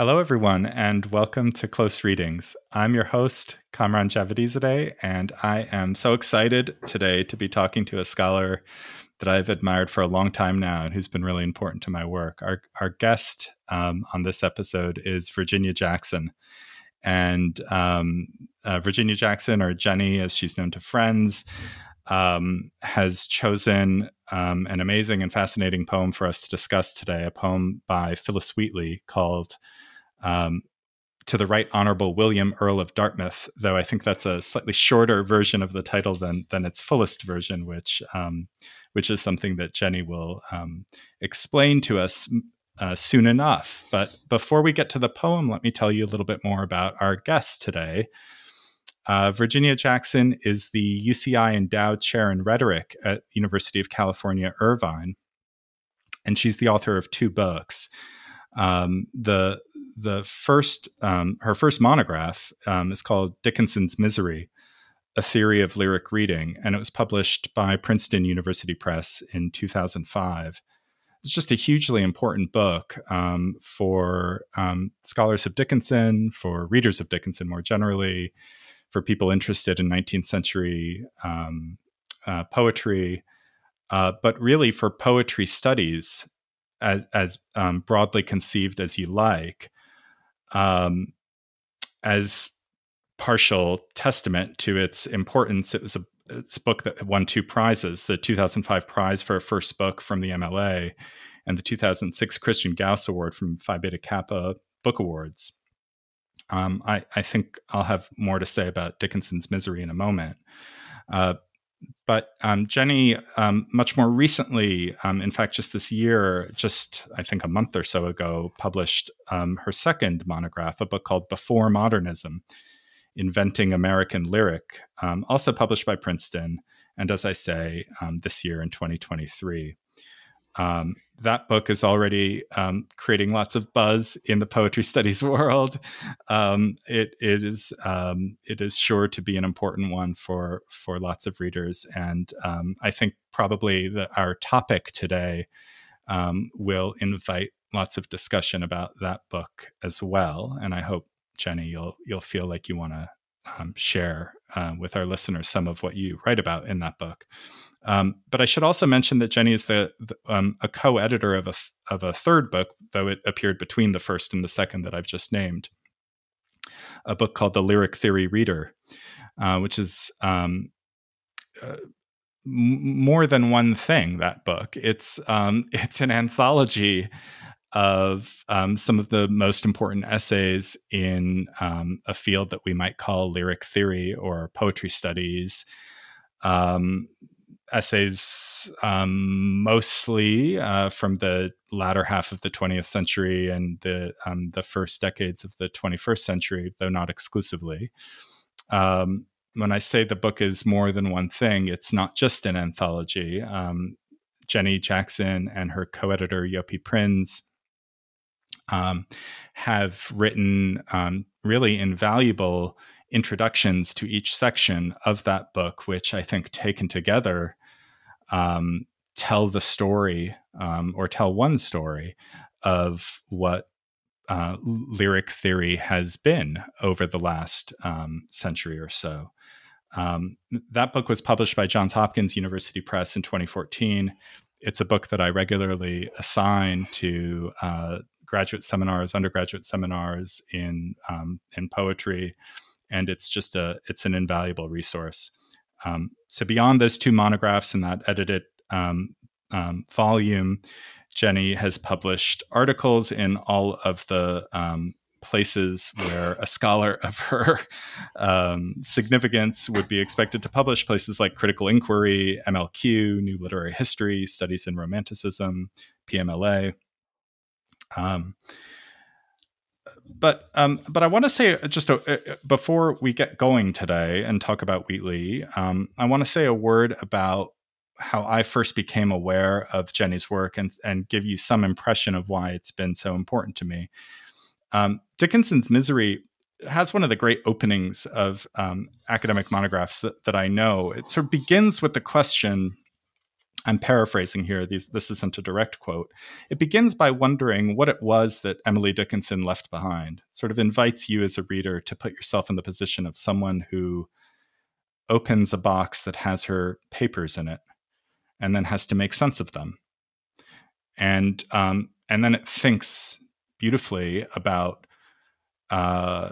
Hello, everyone, and welcome to Close Readings. I'm your host, Kamran Javadizadeh, and I am so excited today to be talking to a scholar that I've admired for a long time now and who's been really important to my work. Our, our guest um, on this episode is Virginia Jackson. And um, uh, Virginia Jackson, or Jenny, as she's known to friends, um, has chosen um, an amazing and fascinating poem for us to discuss today, a poem by Phillis Wheatley called um, To the Right Honorable William, Earl of Dartmouth, though I think that's a slightly shorter version of the title than, than its fullest version, which, um, which is something that Jenny will um, explain to us uh, soon enough. But before we get to the poem, let me tell you a little bit more about our guest today. Uh, Virginia Jackson is the UCI Endowed Chair in Rhetoric at University of California, Irvine, and she's the author of two books. Um, the the first um, her first monograph um, is called Dickinson's Misery: A Theory of Lyric Reading, and it was published by Princeton University Press in 2005. It's just a hugely important book um, for um, scholars of Dickinson, for readers of Dickinson more generally, for people interested in 19th century um, uh, poetry, uh, but really for poetry studies as, as um, broadly conceived as you like, um, as partial testament to its importance. It was a it's a book that won two prizes: the 2005 prize for a first book from the MLA, and the 2006 Christian Gauss Award from Phi Beta Kappa Book Awards. Um, I, I, think I'll have more to say about Dickinson's Misery in a moment. Uh, but um, Jenny, um, much more recently, um, in fact, just this year, just I think a month or so ago, published um, her second monograph, a book called Before Modernism Inventing American Lyric, um, also published by Princeton. And as I say, um, this year in 2023. Um, that book is already um, creating lots of buzz in the poetry studies world. Um, it, it is um, it is sure to be an important one for for lots of readers, and um, I think probably the, our topic today um, will invite lots of discussion about that book as well. And I hope Jenny, you'll you'll feel like you want to share uh, with our listeners some of what you write about in that book. Um, but I should also mention that Jenny is the, the um, a co-editor of a of a third book, though it appeared between the first and the second that I've just named. A book called The Lyric Theory Reader, uh, which is um, uh, more than one thing. That book it's um, it's an anthology of um, some of the most important essays in um, a field that we might call lyric theory or poetry studies. Um, essays um, mostly uh, from the latter half of the 20th century and the um, the first decades of the 21st century, though not exclusively. Um, when I say the book is more than one thing, it's not just an anthology. Um, Jenny Jackson and her co-editor Yopie Prins um, have written um, really invaluable introductions to each section of that book, which I think taken together um, tell the story um, or tell one story of what uh, lyric theory has been over the last um, century or so. Um, that book was published by Johns Hopkins University Press in 2014. It's a book that I regularly assign to uh, graduate seminars, undergraduate seminars in um, in poetry, and it's just a it's an invaluable resource. Um, so beyond those two monographs and that edited um, um, volume, Jenny has published articles in all of the um, places where a scholar of her um, significance would be expected to publish places like Critical Inquiry, MLQ, New Literary History, Studies in Romanticism, PMLA. But um, but I want to say just a, before we get going today and talk about Wheatley, um, I want to say a word about how I first became aware of Jenny's work and and give you some impression of why it's been so important to me. Um, Dickinson's Misery has one of the great openings of um, academic monographs that, that I know. It sort of begins with the question I'm paraphrasing here, these, this isn't a direct quote. It begins by wondering what it was that Emily Dickinson left behind. It sort of invites you as a reader to put yourself in the position of someone who opens a box that has her papers in it and then has to make sense of them. And, um, and then it thinks beautifully about uh,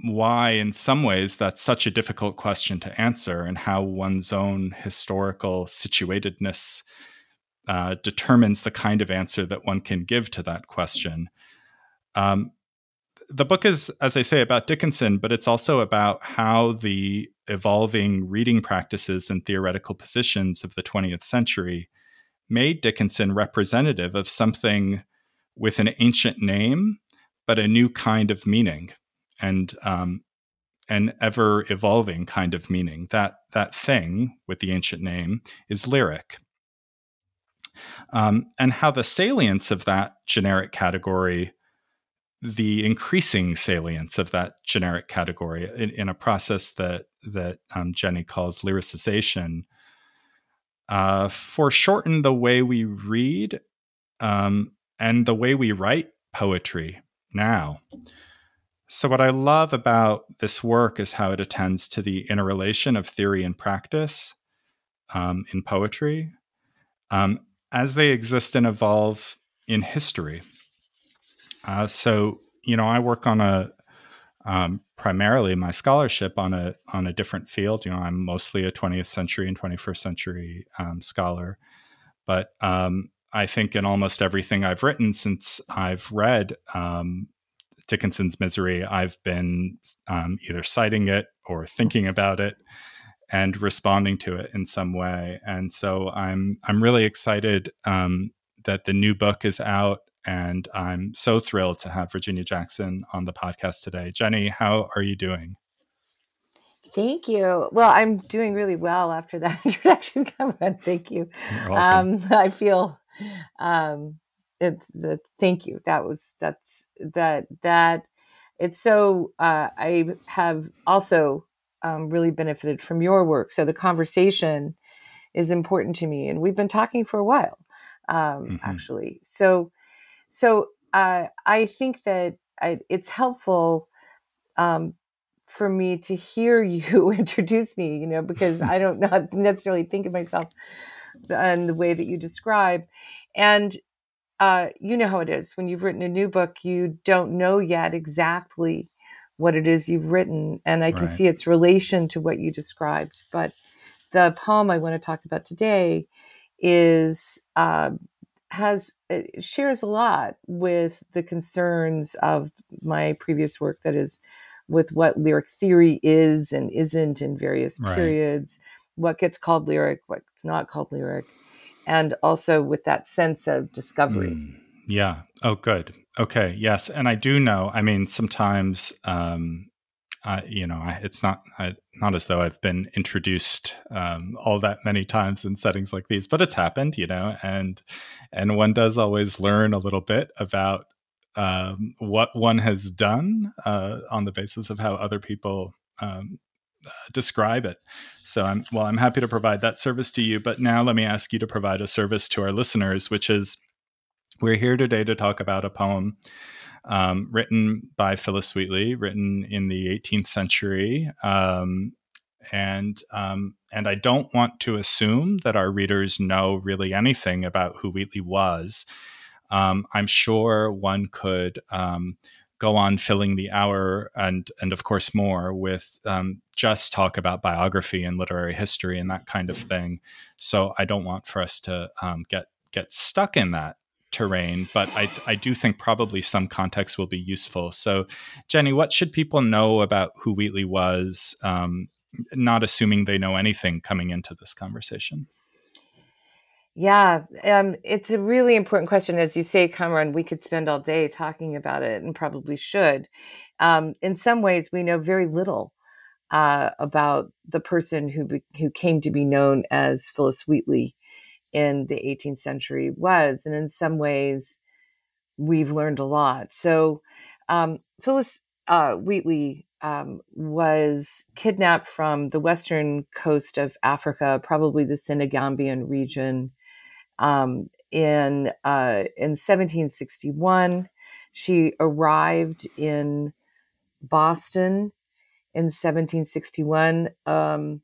why, in some ways, that's such a difficult question to answer, and how one's own historical situatedness uh, determines the kind of answer that one can give to that question. Um, the book is, as I say, about Dickinson, but it's also about how the evolving reading practices and theoretical positions of the 20th century made Dickinson representative of something with an ancient name, but a new kind of meaning and um, an ever evolving kind of meaning. That that thing with the ancient name is lyric. Um, and how the salience of that generic category, the increasing salience of that generic category in, in a process that that um, Jenny calls lyricization, uh, foreshortened the way we read um, and the way we write poetry now. So, what I love about this work is how it attends to the interrelation of theory and practice um, in poetry um, as they exist and evolve in history. Uh, so, you know, I work on a um, primarily my scholarship on a on a different field. You know, I'm mostly a 20th century and 21st century um, scholar, but um, I think in almost everything I've written since I've read um, Dickinson's Misery, I've been um, either citing it or thinking about it and responding to it in some way. And so I'm I'm really excited um, that the new book is out, and I'm so thrilled to have Virginia Jackson on the podcast today. Jenny, how are you doing? Thank you. Well, I'm doing really well after that introduction, Kamran. Thank you. Um, I feel um, it's the thank you. That was that's that that it's so uh, i have also um, really benefited from your work. So the conversation is important to me and we've been talking for a while um, mm-hmm. actually. So so uh, i think that I, it's helpful um, for me to hear you introduce me you know because i don't not necessarily think of myself in the way that you describe. And uh, you know how it is when you've written a new book, you don't know yet exactly what it is you've written. And I can right. see its relation to what you described. But the poem I want to talk about today is uh, has shares a lot with the concerns of my previous work that is with what lyric theory is and isn't in various right. periods what gets called lyric what's not called lyric and also with that sense of discovery. Mm, yeah. Oh, good. Okay. Yes. And I do know, I mean, sometimes, um, uh, you know, I, it's not I, not as though I've been introduced um, all that many times in settings like these, but it's happened, you know, and and one does always learn a little bit about um, what one has done uh, on the basis of how other people um, describe it. So I'm well, I'm happy to provide that service to you. But now let me ask you to provide a service to our listeners, which is we're here today to talk about a poem um, written by Phillis Wheatley, written in the 18th century. Um, and um, and I don't want to assume that our readers know really anything about who Wheatley was. Um, I'm sure one could um, go on filling the hour and and of course more with um, just talk about biography and literary history and that kind of thing. So I don't want for us to um, get get stuck in that terrain, but I I do think probably some context will be useful. So Jenny, what should people know about who Wheatley was? Um, not assuming they know anything coming into this conversation. Yeah, um, it's a really important question. As you say, Kamran, we could spend all day talking about it and probably should. Um, in some ways, we know very little uh, about the person who, be, who came to be known as Phillis Wheatley in the 18th century was. And in some ways, we've learned a lot. So, um, Phillis uh, Wheatley um, was kidnapped from the western coast of Africa, probably the Senegambian region Um, in uh, in 1761, she arrived in Boston in 1761 um,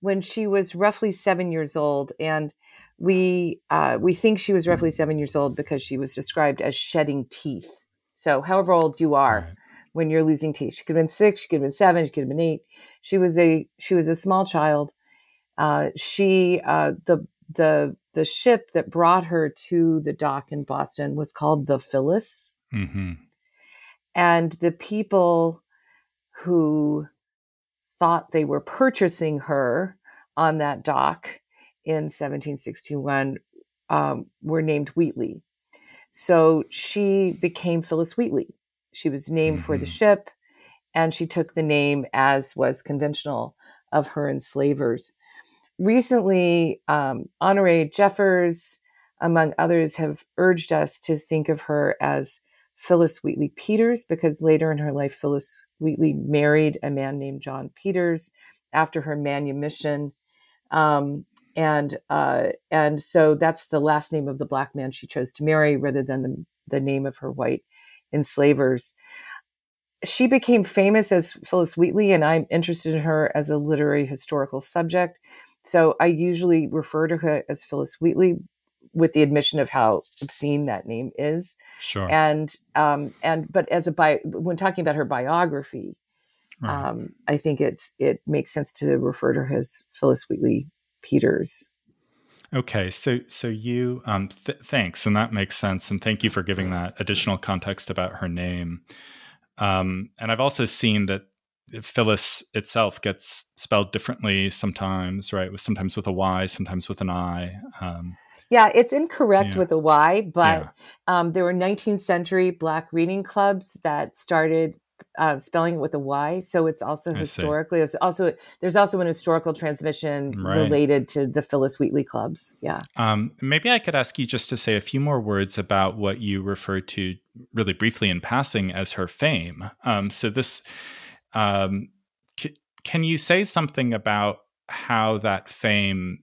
when she was roughly seven years old, and we uh, we think she was roughly seven years old because she was described as shedding teeth. So, however old you are right. when you're losing teeth, she could have been six, she could have been seven, she could have been eight. She was a she was a small child. Uh, she uh, the the the ship that brought her to the dock in Boston was called the Phillis, mm-hmm. and the people who thought they were purchasing her on that dock in 1761 um, were named Wheatley. So she became Phillis Wheatley. She was named mm-hmm. for the mm-hmm. ship, and she took the name as was conventional of her enslavers. Recently, um, Honorée Jeffers, among others, have urged us to think of her as Phillis Wheatley Peters because later in her life, Phillis Wheatley married a man named John Peters after her manumission. Um, and uh, and so that's the last name of the black man she chose to marry rather than the, the name of her white enslavers. She became famous as Phillis Wheatley, and I'm interested in her as a literary historical subject. So I usually refer to her as Phillis Wheatley with the admission of how obscene that name is. Sure. And um, and but as a bi- when talking about her biography, right. um, I think it's it makes sense to refer to her as Phillis Wheatley Peters. Okay, so so you um, th- thanks, and that makes sense, and thank you for giving that additional context about her name. Um, and I've also seen that Phyllis itself gets spelled differently sometimes, right? With Sometimes with a Y, sometimes with an I. Um, yeah, it's incorrect yeah. with a Y, but yeah. um, there were 19th century Black reading clubs that started uh, spelling it with a Y. So it's also historically, it's also there's also an historical transmission right. related to the Phyllis Wheatley clubs. Yeah. Um, maybe I could ask you just to say a few more words about what you referred to really briefly in passing as her fame. Um, so this, um, c- can you say something about how that fame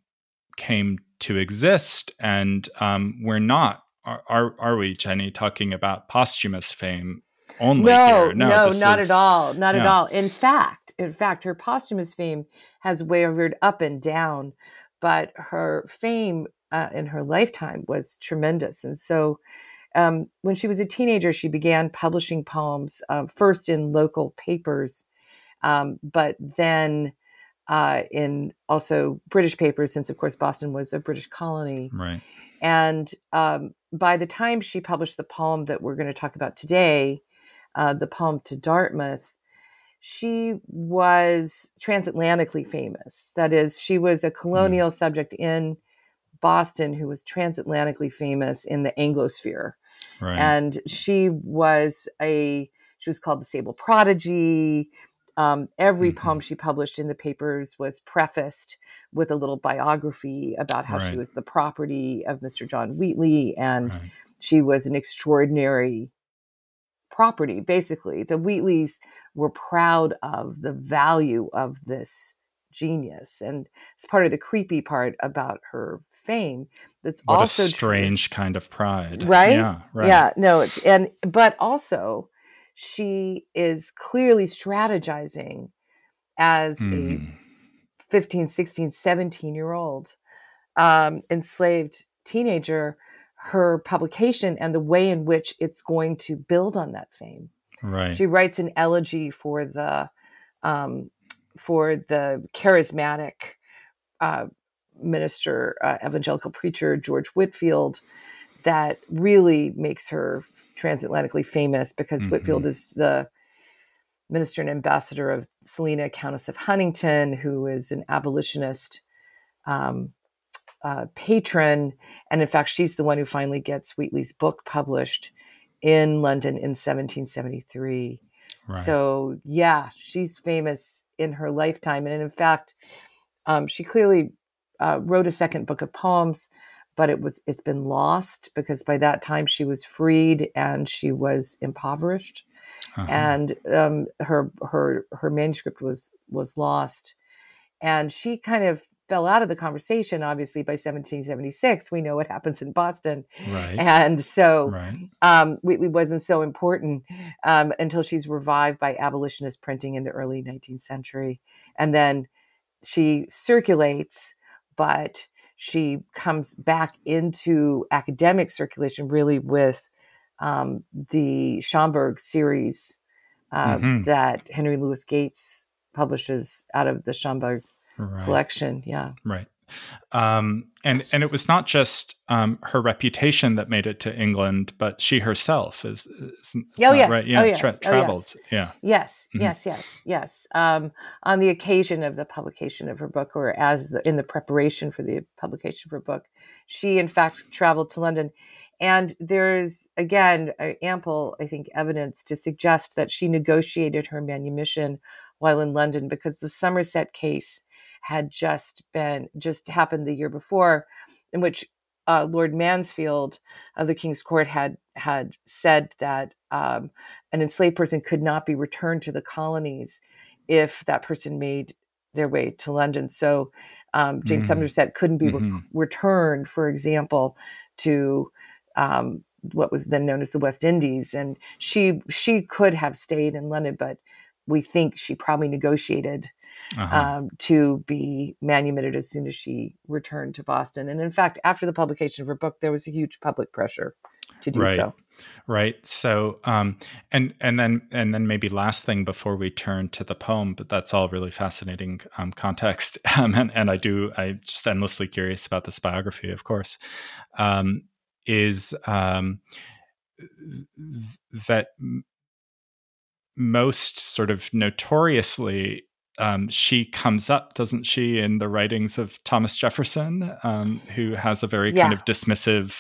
came to exist? And um, we're not are, are, are we, Jenny, talking about posthumous fame only no, here. No, no, not was, at all. Not yeah. at all. In fact, in fact, her posthumous fame has wavered up and down, but her fame uh, in her lifetime was tremendous. And so, um, when she was a teenager, she began publishing poems uh, first in local papers, um, but then uh, in also British papers, since of course Boston was a British colony. Right. And um, by the time she published the poem that we're going to talk about today, uh, the poem to Dartmouth, she was transatlantically famous. That is, she was a colonial mm. subject in Boston who was transatlantically famous in the Anglosphere. Right. And she was a, she was called the Sable Prodigy. Um, every mm-hmm. poem she published in the papers was prefaced with a little biography about how right. she was the property of Mr. John Wheatley and right. she was an extraordinary property, basically. The Wheatleys were proud of the value of this genius. And it's part of the creepy part about her fame. It's what also a strange true. kind of pride. Right? Yeah, right. Yeah, no, it's and but also she is clearly strategizing as mm. a hmm. 15, 16, 17 year old um, enslaved teenager her publication and the way in which it's going to build on that fame. Right. She writes an elegy for the um, for the charismatic uh, minister, uh, evangelical preacher George Whitefield, that really makes her transatlantically famous because mm-hmm. Whitefield is the minister and ambassador of Selina, Countess of Huntingdon, who is an abolitionist um, uh, patron. And in fact, she's the one who finally gets Wheatley's book published in London in 1773. Right. So, yeah, she's famous in her lifetime. And in fact, um, she clearly uh, wrote a second book of poems, but it was it's been lost because by that time she was freed and she was impoverished, uh-huh. and um, her her her manuscript was was lost, and she kind of fell out of the conversation obviously by 1776 we know what happens in boston right and so right. um, Wheatley wasn't so important um, until she's revived by abolitionist printing in the early 19th century and then she circulates but she comes back into academic circulation really with um, the schomburg series uh, Mhm. that henry louis gates publishes out of the schomburg right collection yeah Right. Um, and and it was not just um, her reputation that made it to England, but she herself is. is, is Oh, yes. Right. Yeah. Oh, yes. Oh, traveled. Yeah. Yes, Mhm. yes, yes, yes. Um, on the occasion of the publication of her book, or as the, in the preparation for the publication of her book, she in fact traveled to London, and there's again ample, I think, evidence to suggest that she negotiated her manumission while in London because the Somerset case had just been just happened the year before, in which uh, Lord Mansfield of the King's Court had had said that um, an enslaved person could not be returned to the colonies if that person made their way to London. So um, James Mm. Somerset couldn't be re- Mhm. returned, for example, to um, what was then known as the West Indies, and she she could have stayed in London, but we think she probably negotiated Uh-huh. um, to be manumitted as soon as she returned to Boston. And in fact, after the publication of her book, there was a huge public pressure to do Right. so. right. So, um, and and then and then maybe last thing before we turn to the poem, but that's all really fascinating um, context, um, and and I do I just endlessly curious about this biography, of course, um, is um, th- that most sort of notoriously um, she comes up, doesn't she, in the writings of Thomas Jefferson, um, who has a very kind of dismissive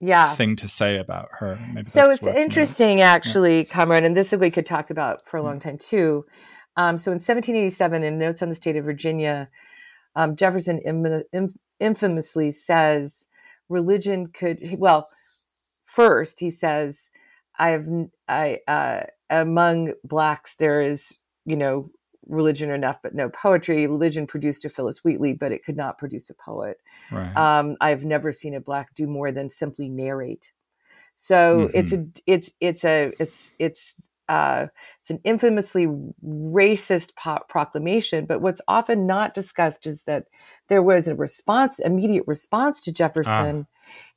Yeah. thing to say about her. Maybe So it's interesting, actually, Kamran, and this we could talk about for a long time too. Um, so in 1787, in Notes on the State of Virginia, um, Jefferson im- im- infamously says religion could, well, first he says, I have, I, uh, among blacks, there is, you know, religion enough, but no poetry. Religion produced a Phillis Wheatley, but it could not produce a poet. Right. Um, I've never seen a black do more than simply narrate. So it's a it's it's a it's it's uh, it's an infamously racist po- proclamation. But what's often not discussed is that there was a response, immediate response to Jefferson,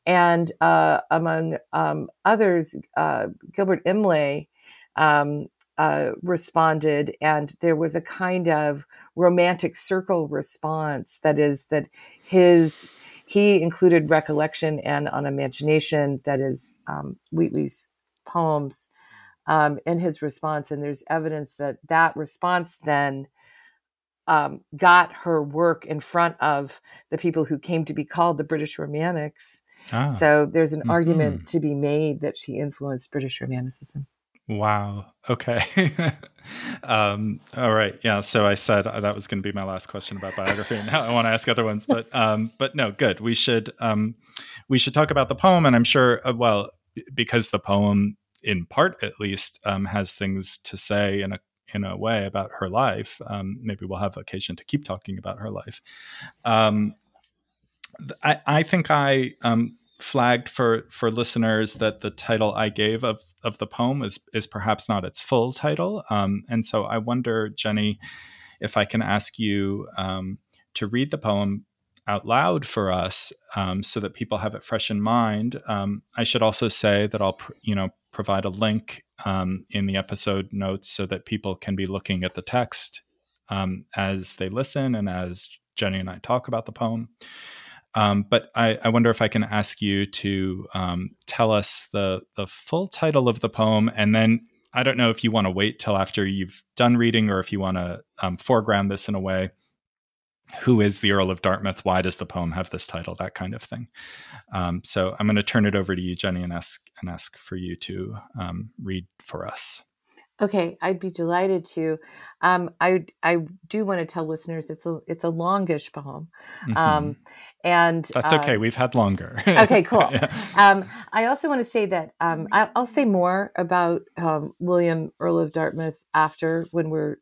and uh, among um, others, uh, Gilbert Imlay. Um, uh, responded, and there was a kind of romantic circle response. That is, that his he included recollection and on imagination. That is um, Wheatley's poems um, in his response, and there's evidence that that response then um, got her work in front of the people who came to be called the British Romantics. Ah, So there's an Mhm. argument to be made that she influenced British Romanticism. Wow. Okay. um, all right. Yeah. So I said uh, that was going to be my last question about biography. Now I want to ask other ones, but um, but no, good. We should um, we should talk about the poem, and I'm sure. Uh, well, because the poem, in part at least, um, has things to say in a in a way about her life. Um, maybe we'll have occasion to keep talking about her life. Um, I, I think I um, flagged for for listeners that the title I gave of of the poem is is perhaps not its full title, um, and so I wonder, Jenny, if I can ask you um, to read the poem out loud for us, um, so that people have it fresh in mind. Um, I should also say that I'll pr- you know provide a link um, in the episode notes so that people can be looking at the text um, as they listen and as Jenny and I talk about the poem. Um, but I, I wonder if I can ask you to um, tell us the the full title of the poem, and then I don't know if you want to wait till after you've done reading, or if you want to um, foreground this in a way. Who is the Earl of Dartmouth? Why does the poem have this title? That kind of thing. Um, so I'm going to turn it over to you, Jenny, and ask and ask for you to um, read for us. Okay, I'd be delighted to. Um, I I do want to tell listeners it's a it's a longish poem, Mhm. um, and That's uh, okay. We've had longer. Okay, cool. Yeah. Um, I also want to say that um, I, I'll say more about um, William Earl of Dartmouth after when we're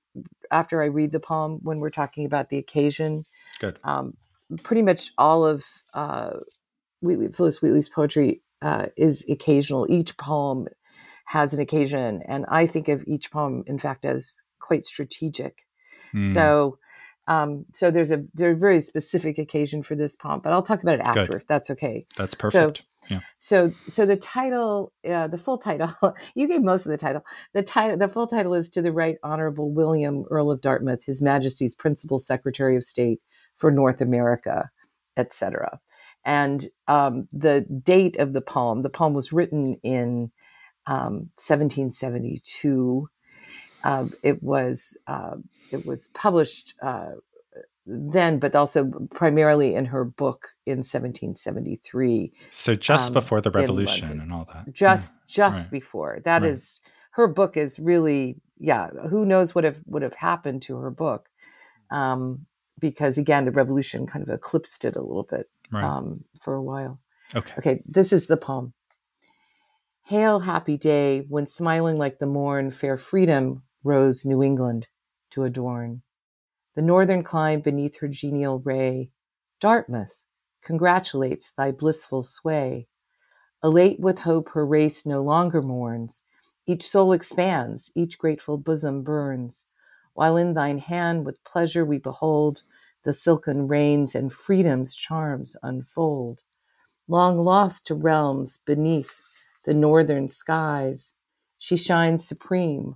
after I read the poem when we're talking about the occasion. Good. Um, pretty much all of uh, Wheatley, Phillis Wheatley's poetry uh, is occasional. Each poem has an occasion, and I think of each poem, in fact, as quite strategic. Mm. So, um, so there's a there's a very specific occasion for this poem, but I'll talk about it after Good. if that's okay. That's perfect. So, yeah. So, so the title, uh, the full title, you gave most of the title. The title, the full title is "To the Right Honorable William Earl of Dartmouth, His Majesty's Principal Secretary of State for North America, etc." And um, the date of the poem, the poem was written in um, 1772. Um, it was uh, it was published uh, then, but also primarily in her book in 1773. So just um, before the revolution and all that. Just yeah. just right. before. That right. is her book is really yeah. Who knows what have would have happened to her book? Um, because again, the revolution kind of eclipsed it a little bit right. um, for a while. Okay. Okay. This is the poem. Hail, happy day, when smiling like the morn, fair freedom rose New England to adorn. The northern clime beneath her genial ray, Dartmouth congratulates thy blissful sway. Elate with hope her race no longer mourns, each soul expands, each grateful bosom burns, while in thine hand with pleasure we behold the silken reins and freedom's charms unfold. Long lost to realms beneath the northern skies, she shines supreme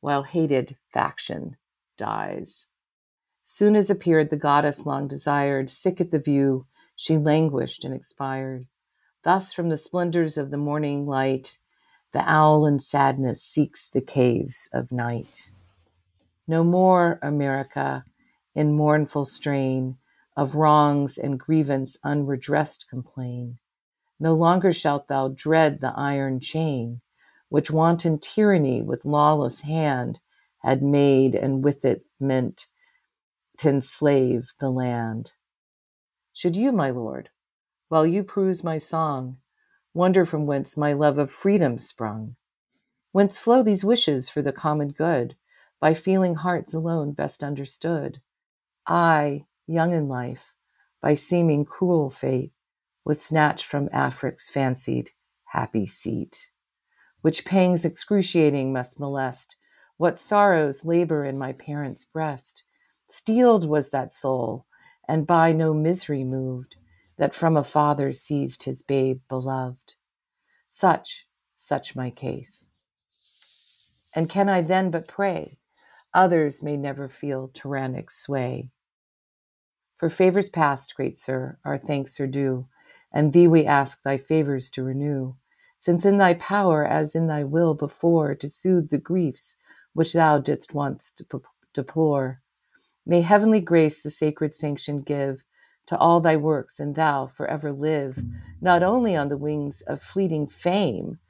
while hated faction dies. Soon as appeared the goddess long desired, sick at the view, she languished and expired. Thus, from the splendors of the morning light, the owl in sadness seeks the caves of night. No more, America, in mournful strain, of wrongs and grievance unredressed complain. No longer shalt thou dread the iron chain, which wanton tyranny with lawless hand had made and with it meant to enslave the land. Should you, my lord, while you peruse my song, wonder from whence my love of freedom sprung? Whence flow these wishes for the common good, by feeling hearts alone best understood? I, young in life, by seeming cruel fate, was snatched from Afric's fancied happy seat. Which pangs excruciating must molest, what sorrows labor in my parents' breast, Steeled was that soul, and by no misery moved, that from a father seized his babe beloved. Such, such my case. And can I then but pray others may never feel tyrannic sway? For favors past, great sir, our thanks are due, and thee we ask thy favors to renew, since in thy power, as in thy will before, to soothe the griefs which thou didst once deplore, May heavenly grace the sacred sanction give to all thy works, and thou forever live, not only on the wings of fleeting fame,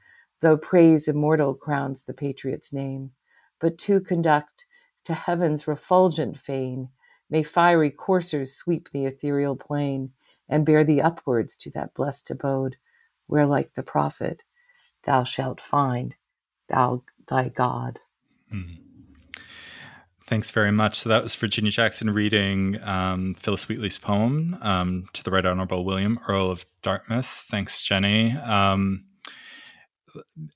though praise immortal crowns the patriot's name, but to conduct to heaven's refulgent fane. May fiery coursers sweep the ethereal plain and bear thee upwards to that blessed abode, where, like the prophet, thou shalt find thou thy God. Mm-hmm. Thanks very much. So that was Virginia Jackson reading um, Phillis Wheatley's poem um, to the Right Honorable William, Earl of Dartmouth. Thanks, Jenny. Um,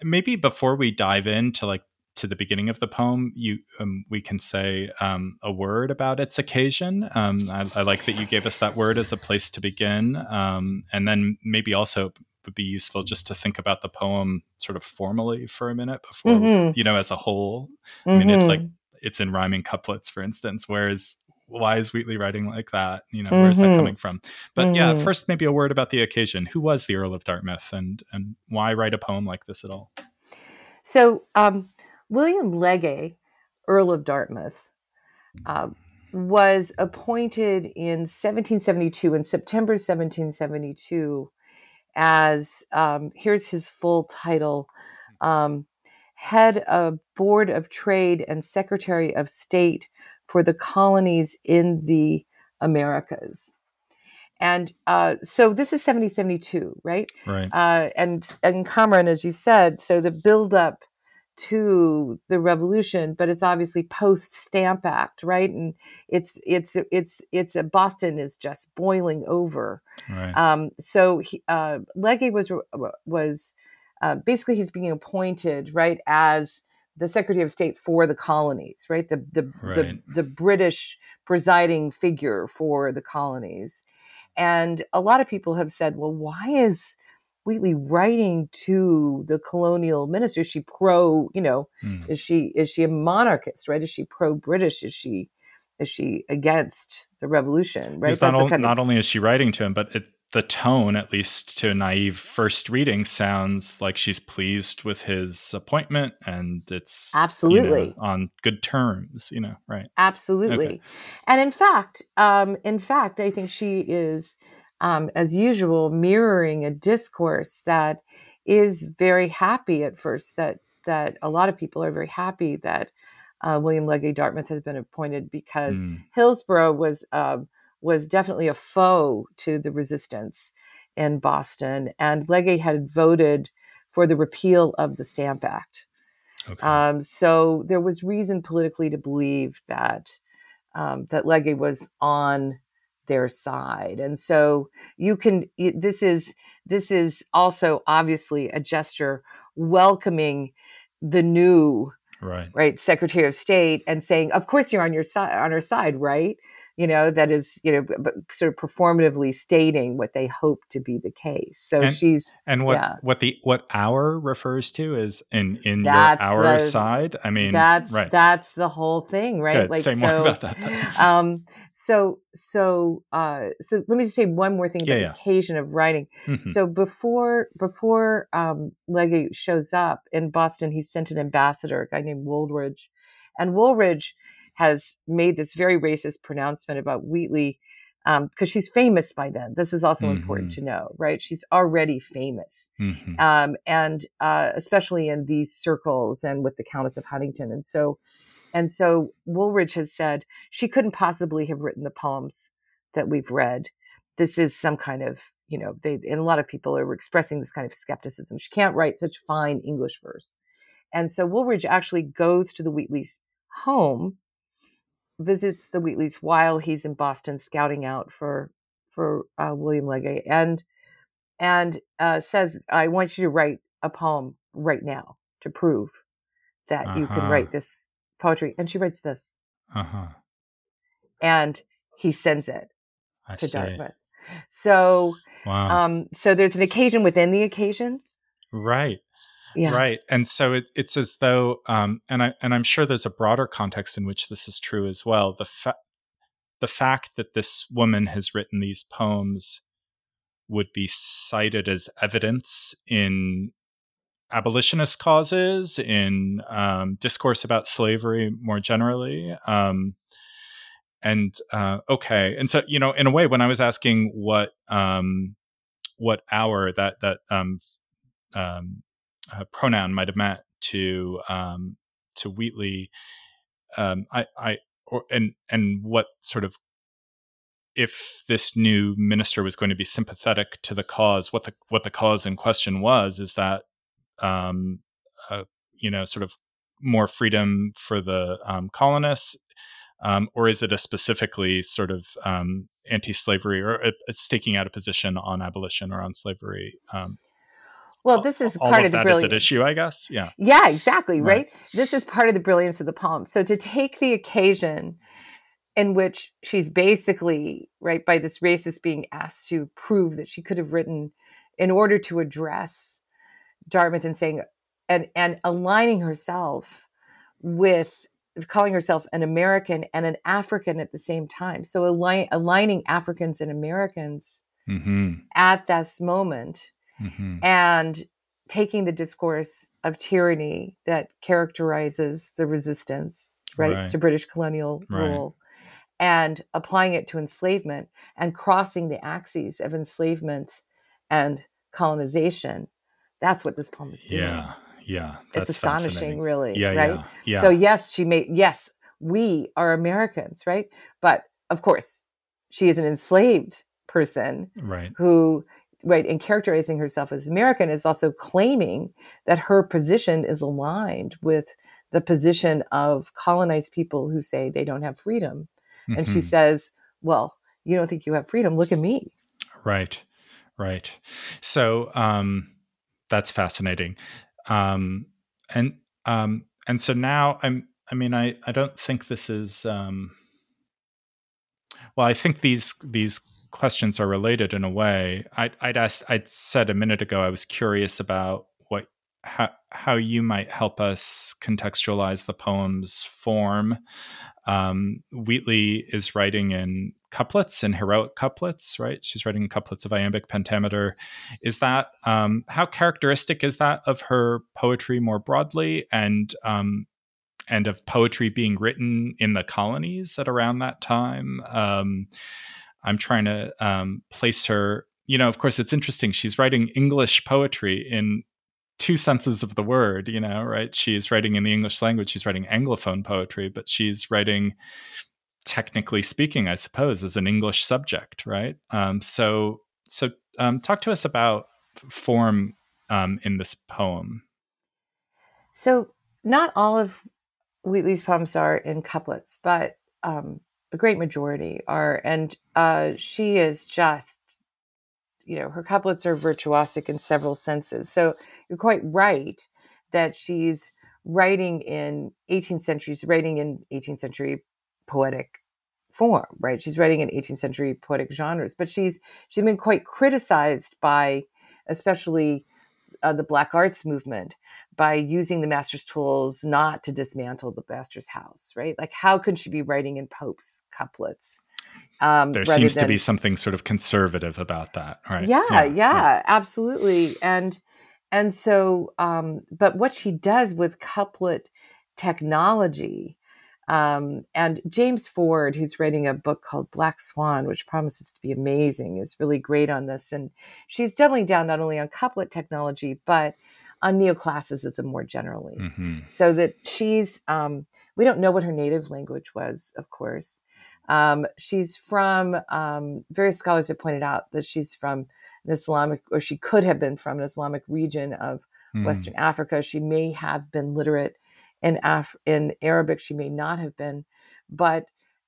maybe before we dive into like to the beginning of the poem, you um, we can say um, a word about its occasion. Um, I, I, like that you gave us that word as a place to begin, and then maybe also would be useful just to think about the poem sort of formally for a minute before mm-hmm. you know as a whole. Mm-hmm. I mean, it like it's in rhyming couplets, for instance. Whereas why is Wheatley writing like that? You know, mm-hmm. where's that mm-hmm. coming from? But mm-hmm. yeah, first maybe a word about the occasion. Who was the Earl of Dartmouth, and and why write a poem like this at all? So um, William Legge, Earl of Dartmouth, uh, was appointed in 1772, in September 1772, as um, here's his full title. Um, head of Board of Trade and Secretary of State for the colonies in the Americas. And uh, so this is 1772, right? Right. Uh, and and Kamran, as you said, so the build up to the revolution, but it's obviously post Stamp Act, right? And it's it's it's it's a Boston is just boiling over. Right. Um, so he, uh, Legge was was uh, basically he's being appointed right as the Secretary of State for the colonies, right? The the right. the, the British presiding figure for the colonies, and a lot of people have said, well, why is Wheatley writing to the colonial minister? Is she pro, you know, mm. is she is she a monarchist, right? Is she pro British? Is she is she against the revolution? Right. Not, o- not, only is she writing to him, but it, the tone, at least to a naive first reading, sounds like she's pleased with his appointment and it's absolutely you know, on good terms, you know, right? Absolutely. Okay. And in fact, um, in fact, I think she is um, as usual, mirroring a discourse that is very happy at first. That that a lot of people are very happy that uh, William Legge Dartmouth has been appointed because mm. Hillsborough was uh, was definitely a foe to the resistance in Boston, and Legge had voted for the repeal of the Stamp Act. Okay. Um, so there was reason politically to believe that um, that Legge was on their side and so you can this is this is also obviously a gesture welcoming the new right. right secretary of state and saying of course you're on your side on our side right you know that is you know but sort of performatively stating what they hope to be the case so and, she's and what yeah. what the what our refers to is in in that's your our the, side i mean that's right. that's the whole thing right Good. like say so about that, um so so uh so let me just say one more thing about yeah, yeah. the occasion of writing mm-hmm. so before before um Legge shows up in boston he sent an ambassador a guy named wooldridge and wooldridge has made this very racist pronouncement about Wheatley because um, she's famous by then. This is also mm-hmm. important to know, right? She's already famous, mm-hmm. um, and uh, especially in these circles and with the Countess of Huntingdon. and so, and so Wooldridge has said she couldn't possibly have written the poems that we've read. This is some kind of, you know, they and a lot of people are expressing this kind of skepticism. She can't write such fine English verse, and so Wooldridge actually goes to the Wheatley's home visits the Wheatleys while he's in Boston scouting out for for uh, William Legge and and uh, says, "I want you to write a poem right now to prove that uh-huh. you can write uh-huh. this poetry." And she writes this, uh-huh. and he sends it I to see. Dartmouth. So, wow. um, so there's an occasion within the occasion, right? Yeah. Right. And so it, it's as though, um, and I and I'm sure there's a broader context in which this is true as well. The fa- the fact that this woman has written these poems would be cited as evidence in abolitionist causes, in um, discourse about slavery more generally. Um, and uh, okay, and so you know, in a way, when I was asking what um, what our that that um, um, uh, pronoun might have meant to um, to Wheatley. Um, I, I or, and and what sort of if this new minister was going to be sympathetic to the cause, what the what the cause in question was is that um, uh, you know sort of more freedom for the um, colonists, um, or is it a specifically sort of um, anti-slavery or a, a staking out a position on abolition or on slavery? Well, this is part of, of the brilliance. Is issue, I guess. Yeah. Yeah, exactly. Right. right. This is part of the brilliance of the poem. So to take the occasion in which she's basically right by this racist being asked to prove that she could have written in order to address Dartmouth and saying and and aligning herself with calling herself an American and an African at the same time. So align, aligning Africans and Americans mm-hmm. at this moment mm-hmm. and taking the discourse of tyranny that characterizes the resistance right, right. to british colonial right. rule and applying it to enslavement and crossing the axes of enslavement and colonization that's what this poem is doing yeah yeah it's astonishing really yeah, right yeah, yeah. so yes she made yes we are americans right but of course she is an enslaved person right who right and characterizing herself as american is also claiming that her position is aligned with the position of colonized people who say they don't have freedom mm-hmm. and she mm-hmm. says well you don't think you have freedom look at me right right so um that's fascinating um and um and so now i'm i mean i i don't think this is um well i think these these questions are related in a way. I, I'd asked, I'd said a minute ago, I was curious about what how how you might help us contextualize the poem's form. Um, Wheatley is writing in couplets and heroic couplets, right? She's writing couplets of iambic pentameter. Is that um, how characteristic is that of her poetry more broadly, and um, and of poetry being written in the colonies at around that time? Um, I'm trying to um, place her. You know, of course, it's interesting. She's writing English poetry in two senses of the word. You know, right? She's writing in the English language. She's writing Anglophone poetry, but she's writing, technically speaking, I suppose, as an English subject, right? Um, so, so um, talk to us about form um, in this poem. So, not all of Wheatley's poems are in couplets, but um, a great majority are, and uh, she is just, you know, her couplets are virtuosic in several senses. So you're quite right that she's writing in 18th century, she's writing in 18th century poetic form, right? She's writing in 18th century poetic genres, but she's she's been quite criticized by, especially uh, the Black Arts movement by using the master's tools not to dismantle the master's house, right? Like, how could she be writing in Pope's couplets? Um, there seems than, to be something sort of conservative about that, right? Yeah, yeah, yeah, yeah. absolutely. And and so, um, but what she does with couplet technology um, and James Ford, who's writing a book called Black Swan, which promises to be amazing, is really great on this. And she's doubling down not only on couplet technology, but on neoclassicism more generally. Mm-hmm. So that she's, um, we don't know what her native language was, of course. Um, she's from, um, various scholars have pointed out that she's from an Islamic, or she could have been from an Islamic region of mm. Western Africa. She may have been literate in Af- in Arabic she may not have been, but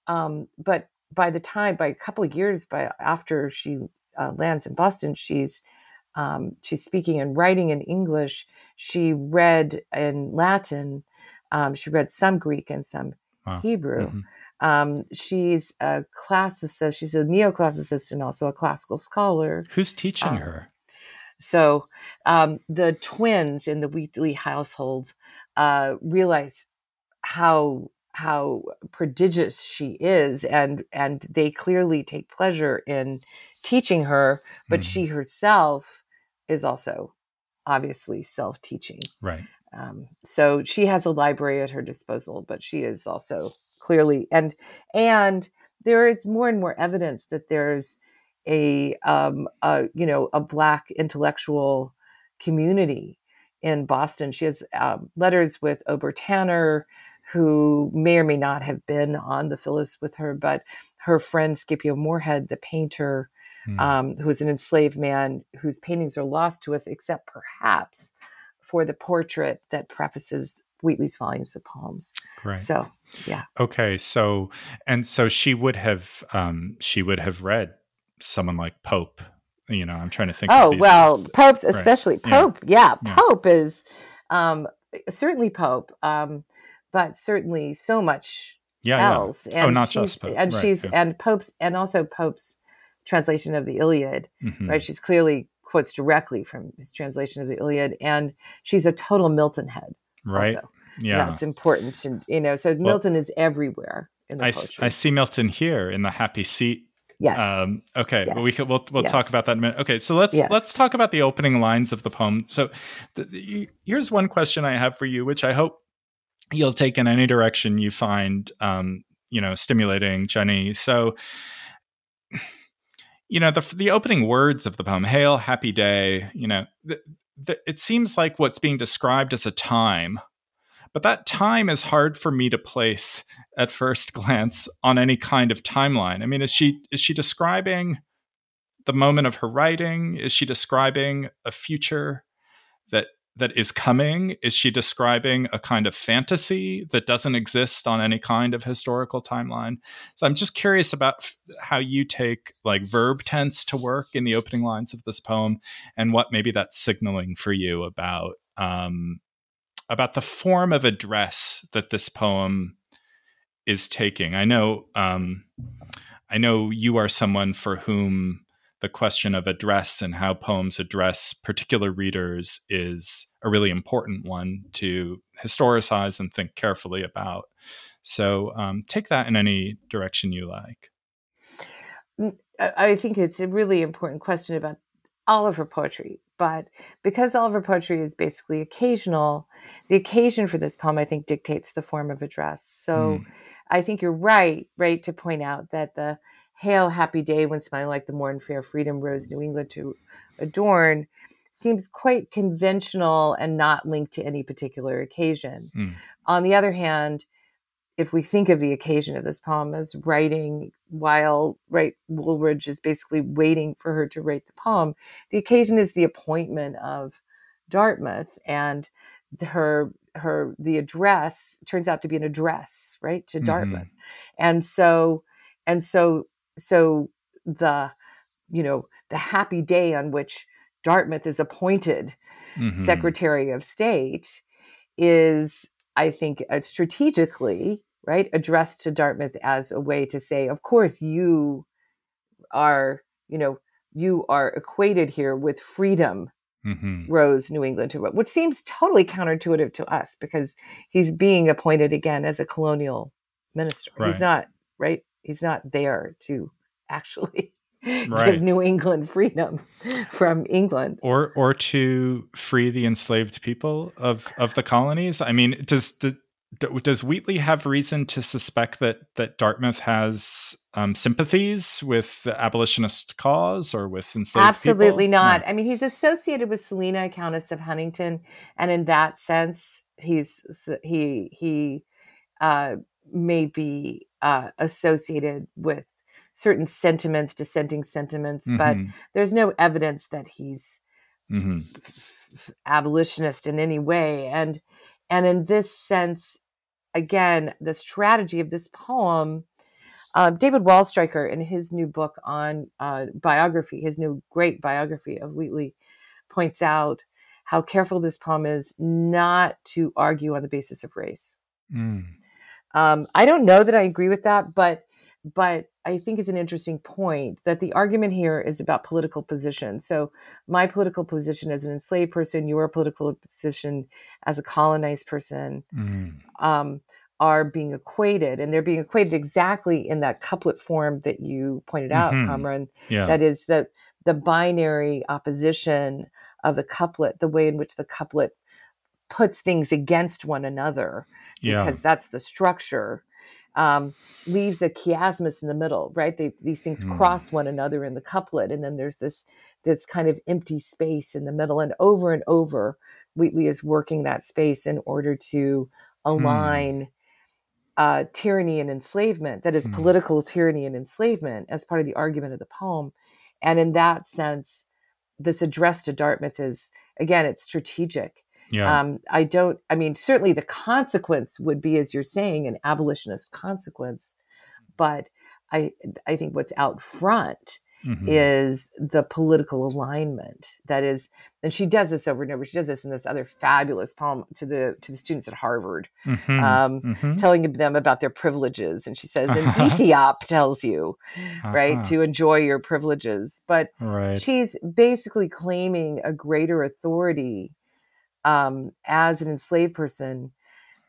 um, but by the time by a couple of years by after she uh, lands in Boston, she's um, she's speaking and writing in English. She read in Latin. Um, she read some Greek and some wow. Hebrew. Mm-hmm. Um, she's a classicist. She's a neoclassicist and also a classical scholar. Who's teaching um, her? So um, the twins in the Wheatley household uh, realize how how prodigious she is and and they clearly take pleasure in teaching her but mm-hmm. she herself is also obviously self-teaching right um, so she has a library at her disposal but she is also clearly and and there is more and more evidence that there's a, um, a you know a black intellectual community in Boston. She has um, letters with Obour Tanner, who may or may not have been on the Phillis with her, but her friend Scipio Moorhead, the painter, mm. um, who is an enslaved man whose paintings are lost to us, except perhaps for the portrait that prefaces Wheatley's volumes of poems. Right. So, yeah. Okay. So, and so she would have, um, she would have read someone like Pope you know i'm trying to think oh well popes especially right. pope yeah. yeah. pope is um certainly pope um but certainly so much yeah, else yeah. Oh, and oh not just pope. and right, she's yeah. and pope's and also pope's translation of the iliad mm-hmm. right she's clearly quotes directly from his translation of the iliad and she's a total milton head right also. yeah that's important and you know so well, milton is everywhere in the I. I see milton here in the happy seat Yes. Um, okay. Yes. We can, we'll we'll yes. talk about that in a minute. Okay. So let's yes. let's talk about the opening lines of the poem. So the, the, here's one question I have for you, which I hope you'll take in any direction you find, um, you know, stimulating, Jenny. So, you know, the the opening words of the poem, "Hail, happy day." You know, the, it seems like what's being described as a time but that time is hard for me to place at first glance on any kind of timeline. I mean, is she is she describing the moment of her writing? Is she describing a future that that is coming? Is she describing a kind of fantasy that doesn't exist on any kind of historical timeline? So I'm just curious about f- how you take like verb tense to work in the opening lines of this poem, and what maybe that's signaling for you about um, about the form of address that this poem is taking. I know um, I know you are someone for whom the question of address and how poems address particular readers is a really important one to historicize and think carefully about. So um, take that in any direction you like. I think it's a really important question about all of her poetry. But because all of her poetry is basically occasional, the occasion for this poem, I think, dictates the form of address. So mm. I think you're right, right, to point out that the hail happy day when smiling like the morn fair freedom rose new england to adorn seems quite conventional and not linked to any particular occasion mm. on the other hand if we think of the occasion of this poem as writing while right wooldridge is basically waiting for her to write the poem the occasion is the appointment of dartmouth and her her the address turns out to be an address right to mm-hmm. dartmouth and so and so so the you know the happy day on which dartmouth is appointed mm-hmm. secretary of state is i think uh, strategically right addressed to dartmouth as a way to say of course you are you know you are equated here with freedom mm-hmm. rose new england to which seems totally counterintuitive to us because he's being appointed again as a colonial minister right. he's not right he's not there to actually right. give New England freedom from England, or or to free the enslaved people of of the colonies. I mean, does does Wheatley have reason to suspect that that Dartmouth has um, sympathies with the abolitionist cause or with enslaved Absolutely people? not. No. I mean, he's associated with Selina, Countess of Huntingdon, and in that sense, he's he he uh, may be uh, associated with certain sentiments, dissenting sentiments, mm-hmm. but there's no evidence that he's mm-hmm. abolitionist in any way. And and in this sense, again, the strategy of this poem, uh, David Waldstreicher, in his new book on uh, biography, his new great biography of Wheatley, points out how careful this poem is not to argue on the basis of race. Mm. Um, I don't know that I agree with that, but but I think it's an interesting point that the argument here is about political position. So, my political position as an enslaved person, your political position as a colonized person, mm. um, are being equated, and they're being equated exactly in that couplet form that you pointed out, mm-hmm. Kamran. Yeah. That is the the binary opposition of the couplet, the way in which the couplet puts things against one another yeah. because that's the structure um, leaves a chiasmus in the middle right they, these things mm. cross one another in the couplet and then there's this this kind of empty space in the middle and over and over wheatley is working that space in order to hmm. align mm. uh, tyranny and enslavement that is mm. political tyranny and enslavement as part of the argument of the poem and in that sense this address to dartmouth is again it's strategic yeah. Um, I don't, I mean, certainly the consequence would be, as you're saying, an abolitionist consequence. But I, I think what's out front mm-hmm. is the political alignment. That is, and she does this over and over. She does this in this other fabulous poem to the to the students at Harvard, mm-hmm. Um, mm-hmm. telling them about their privileges. And she says, "And Ethiop tells you, uh-huh. right, to enjoy your privileges." But right. she's basically claiming a greater authority um, as an enslaved person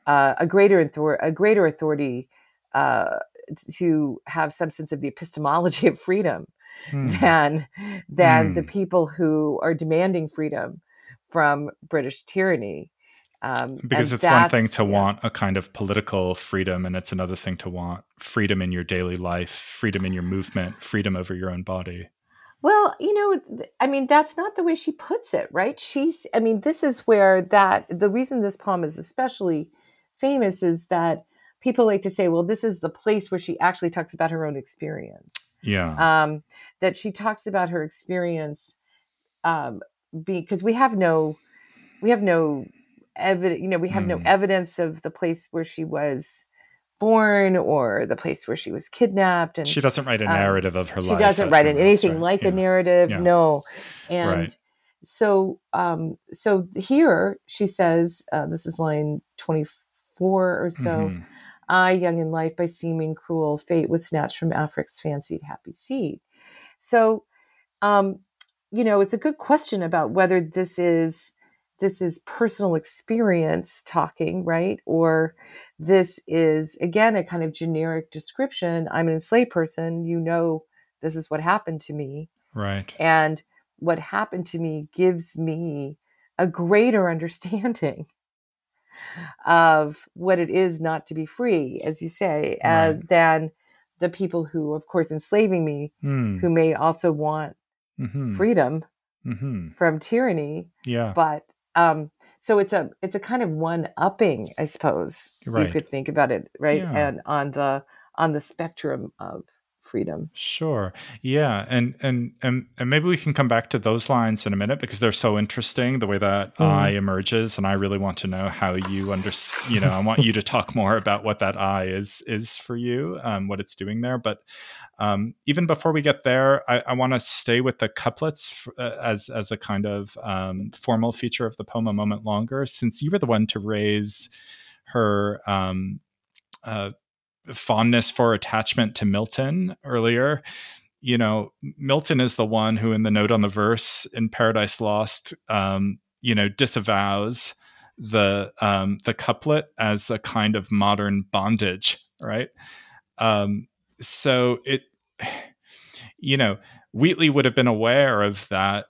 uh, a greater a greater authority uh, to have some sense of the epistemology of freedom hmm. than than hmm. the people who are demanding freedom from British tyranny. Um, because it's one thing to yeah. want a kind of political freedom, and it's another thing to want freedom in your daily life, freedom in your movement, freedom over your own body. Well, you know, I mean, that's not the way she puts it, right? She's, I mean, this is where that, the reason this poem is especially famous is that people like to say, well, this is the place where she actually talks about her own experience. Yeah. Um, that she talks about her experience um, because we have no we have no evidence you know we have mm. no evidence of the place where she was born or the place where she was kidnapped and she doesn't write a um, narrative um, of her she life she doesn't write anything right? like yeah. a narrative yeah. no and right. so um so here she says uh, this is line 24 or so mm-hmm. i young in life by seeming cruel fate was snatched from afric's fancied happy seed so um you know it's a good question about whether this is this is personal experience talking, right? Or this is, again, a kind of generic description. I'm an enslaved person. You know, this is what happened to me. Right. And what happened to me gives me a greater understanding of what it is not to be free, as you say, uh, right. uh, than the people who, of course, enslaving me, mm. who may also want mm-hmm. freedom mm-hmm. from tyranny. Yeah. But um, so it's a it's a kind of one upping, I suppose right. you could think about it, right? Yeah. And on the on the spectrum of freedom. Sure. Yeah, and and and and maybe we can come back to those lines in a minute because they're so interesting the way that mm. I emerges and I really want to know how you under you know, I want you to talk more about what that I is is for you, um what it's doing there, but um, even before we get there, I, I want to stay with the couplets uh, as as a kind of um, formal feature of the poem a moment longer, since you were the one to raise her um, uh, fondness for attachment to Milton earlier. You know, Milton is the one who, in the note on the verse in Paradise Lost, um, you know, disavows the um, the couplet as a kind of modern bondage, right? Um, so it you know wheatley would have been aware of that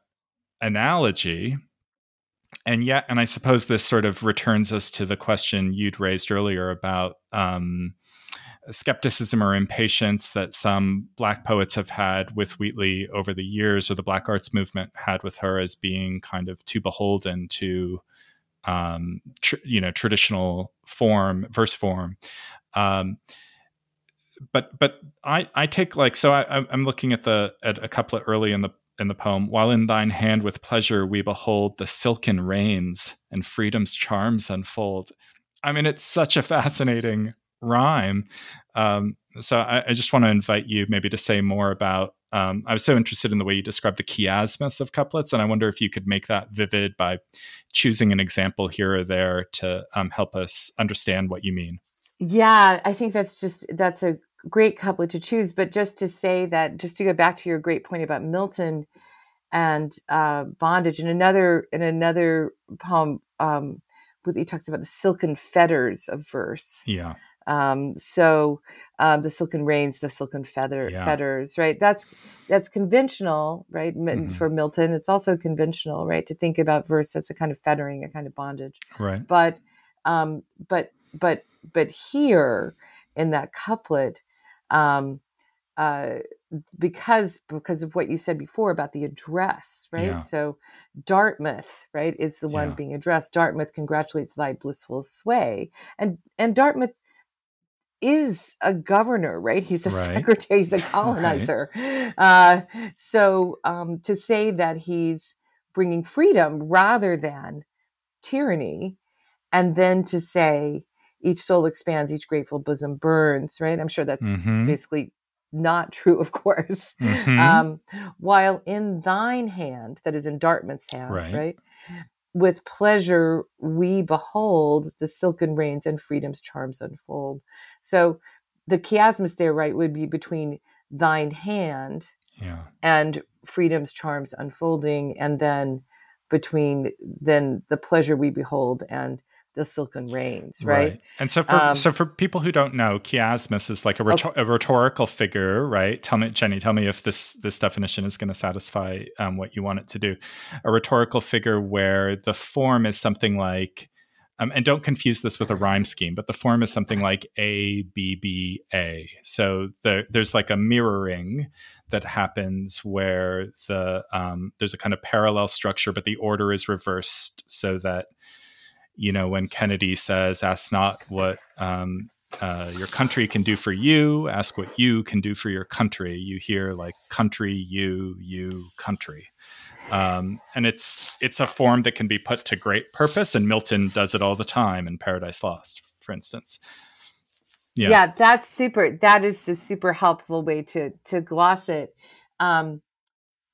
analogy and yet and i suppose this sort of returns us to the question you'd raised earlier about um, skepticism or impatience that some black poets have had with wheatley over the years or the black arts movement had with her as being kind of too beholden to um, tr- you know traditional form verse form um, but but I I take like so I I'm looking at the at a couplet early in the in the poem. While in thine hand with pleasure we behold the silken reins and freedom's charms unfold. I mean, it's such a fascinating rhyme. Um, so I, I, just want to invite you maybe to say more about. Um, I was so interested in the way you described the chiasmus of couplets, and I wonder if you could make that vivid by choosing an example here or there to um, help us understand what you mean. Yeah, I think that's just that's a great couplet to choose. But just to say that, just to go back to your great point about Milton and uh, bondage, in another in another poem, um, he talks about the silken fetters of verse. Yeah. Um, so um, the silken reins, the silken feather yeah. fetters, right? That's that's conventional, right? Mm-hmm. For Milton, it's also conventional, right, to think about verse as a kind of fettering, a kind of bondage, right? But um, but but but here in that couplet, um, uh, because because of what you said before about the address, right? Yeah. So Dartmouth, right, is the one yeah. being addressed. Dartmouth congratulates thy blissful sway, and and Dartmouth is a governor, right? He's a right. secretary, he's a colonizer. Right. Uh, so um, to say that he's bringing freedom rather than tyranny, and then to say each soul expands, each grateful bosom burns, right? I'm sure that's mm-hmm. basically not true, of course. Mm-hmm. Um, while in thine hand, that is in Dartmouth's hand, right. right? With pleasure we behold the silken reins and freedom's charms unfold. So the chiasmus there, right, would be between thine hand yeah. and freedom's charms unfolding, and then between then the pleasure we behold and the silken reins, right? right. And so for um, so for people who don't know, chiasmus is like a, rhetor- okay. a, rhetorical figure, right? Tell me, Jenny, tell me if this this definition is going to satisfy um, what you want it to do. A rhetorical figure where the form is something like, um, and don't confuse this with a rhyme scheme, but the form is something like A B B A. So the, there's like a mirroring that happens where the um, there's a kind of parallel structure, but the order is reversed so that you know, when Kennedy says, ask not what um, uh, your country can do for you. Ask what you can do for your country. You hear like country, you, you, country. Um, and it's it's a form that can be put to great purpose, and Milton does it all the time in Paradise Lost, for instance. Yeah, yeah that's super. That is a super helpful way to to gloss it. Um,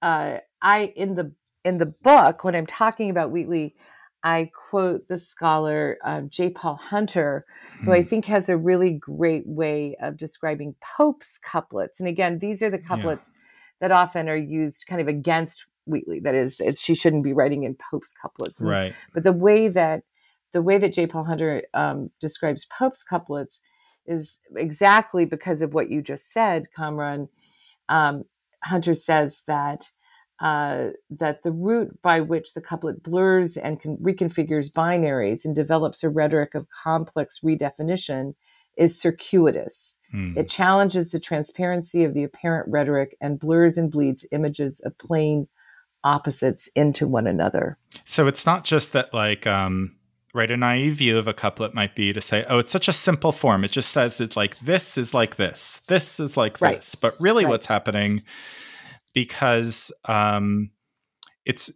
uh, I in the in the book when I'm talking about Wheatley, I quote the scholar um, J. Paul Hunter, who I hmm. think has a really great way of describing Pope's couplets. And again, these are the couplets yeah. that often are used kind of against Wheatley. That is, she shouldn't be writing in Pope's couplets. And, right. But the way that the way that J. Paul Hunter um, describes Pope's couplets is exactly because of what you just said, Kamran. Um, Hunter says that uh, that the route by which the couplet blurs and con- reconfigures binaries and develops a rhetoric of complex redefinition is circuitous. Mm. It challenges the transparency of the apparent rhetoric and blurs and bleeds images of plain opposites into one another. So it's not just that, like, um, right, a naive view of a couplet might be to say, oh, it's such a simple form. It just says it's like this is like this, this is like right. this. But really, right. what's happening because um, it's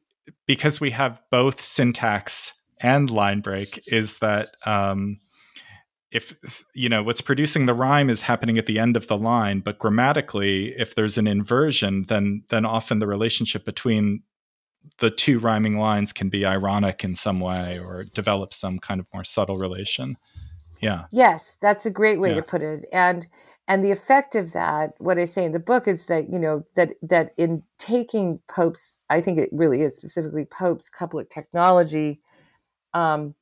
because we have both syntax and line break is that um, if you know what's producing the rhyme is happening at the end of the line but grammatically if there's an inversion then then often the relationship between the two rhyming lines can be ironic in some way or develop some kind of more subtle relation. Yeah. Yes that's a great way yeah. to put it. And and the effect of that what i say in the book is that you know that that in taking pope's i think it really is specifically pope's couplet technology um,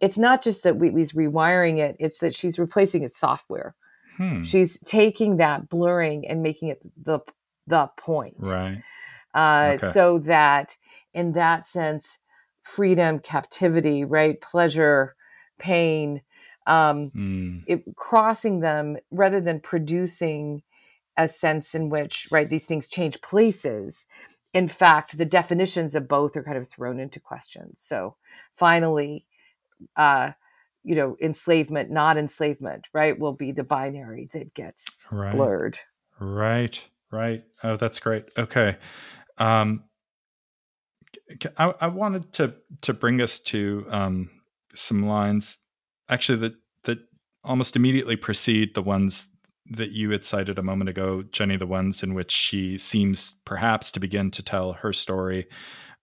it's not just that wheatley's rewiring it it's that she's replacing its software hmm. she's taking that blurring and making it the the point right uh, okay. so that in that sense freedom captivity right pleasure pain um, mm. it, crossing them rather than producing a sense in which right these things change places in fact the definitions of both are kind of thrown into question. So finally uh you know enslavement not enslavement right will be the binary that gets right. blurred. Right. Right. Oh that's great. Okay. Um I, I wanted to to bring us to um some lines actually that that almost immediately precede the ones that you had cited a moment ago, Jenny, the ones in which she seems perhaps to begin to tell her story.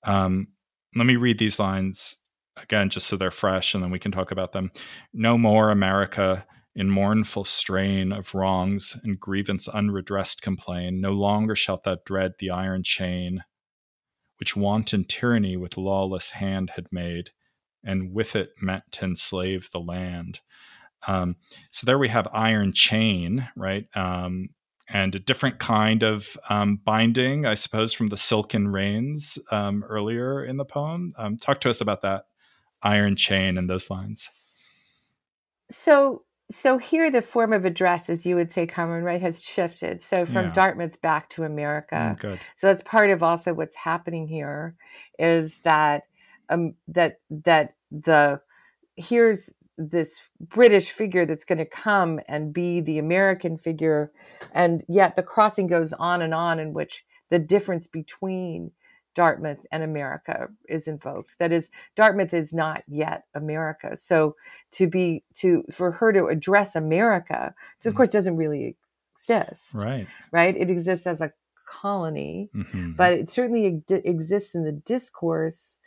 Um, let me read these lines again, just so they're fresh, and then we can talk about them. No more, America, in mournful strain of wrongs and grievance unredressed complain. No longer shalt thou dread the iron chain, which wanton tyranny with lawless hand had made and with it meant to enslave the land. Um, so there we have iron chain, right? Um, and a different kind of um, binding, I suppose, from the silken reins um, earlier in the poem. Um, talk to us about that iron chain and those lines. So, so here the form of address, as you would say, Kamran, right, has shifted. So from yeah. Dartmouth back to America. Mm, so that's part of also what's happening here, is that um, that that the here's this British figure that's going to come and be the American figure, and yet the crossing goes on and on, in which the difference between Dartmouth and America is invoked. That is, Dartmouth is not yet America. So to be to for her to address America, which of mm-hmm. course doesn't really exist, right? Right? It exists as a colony, mm-hmm. but it certainly exists in the discourse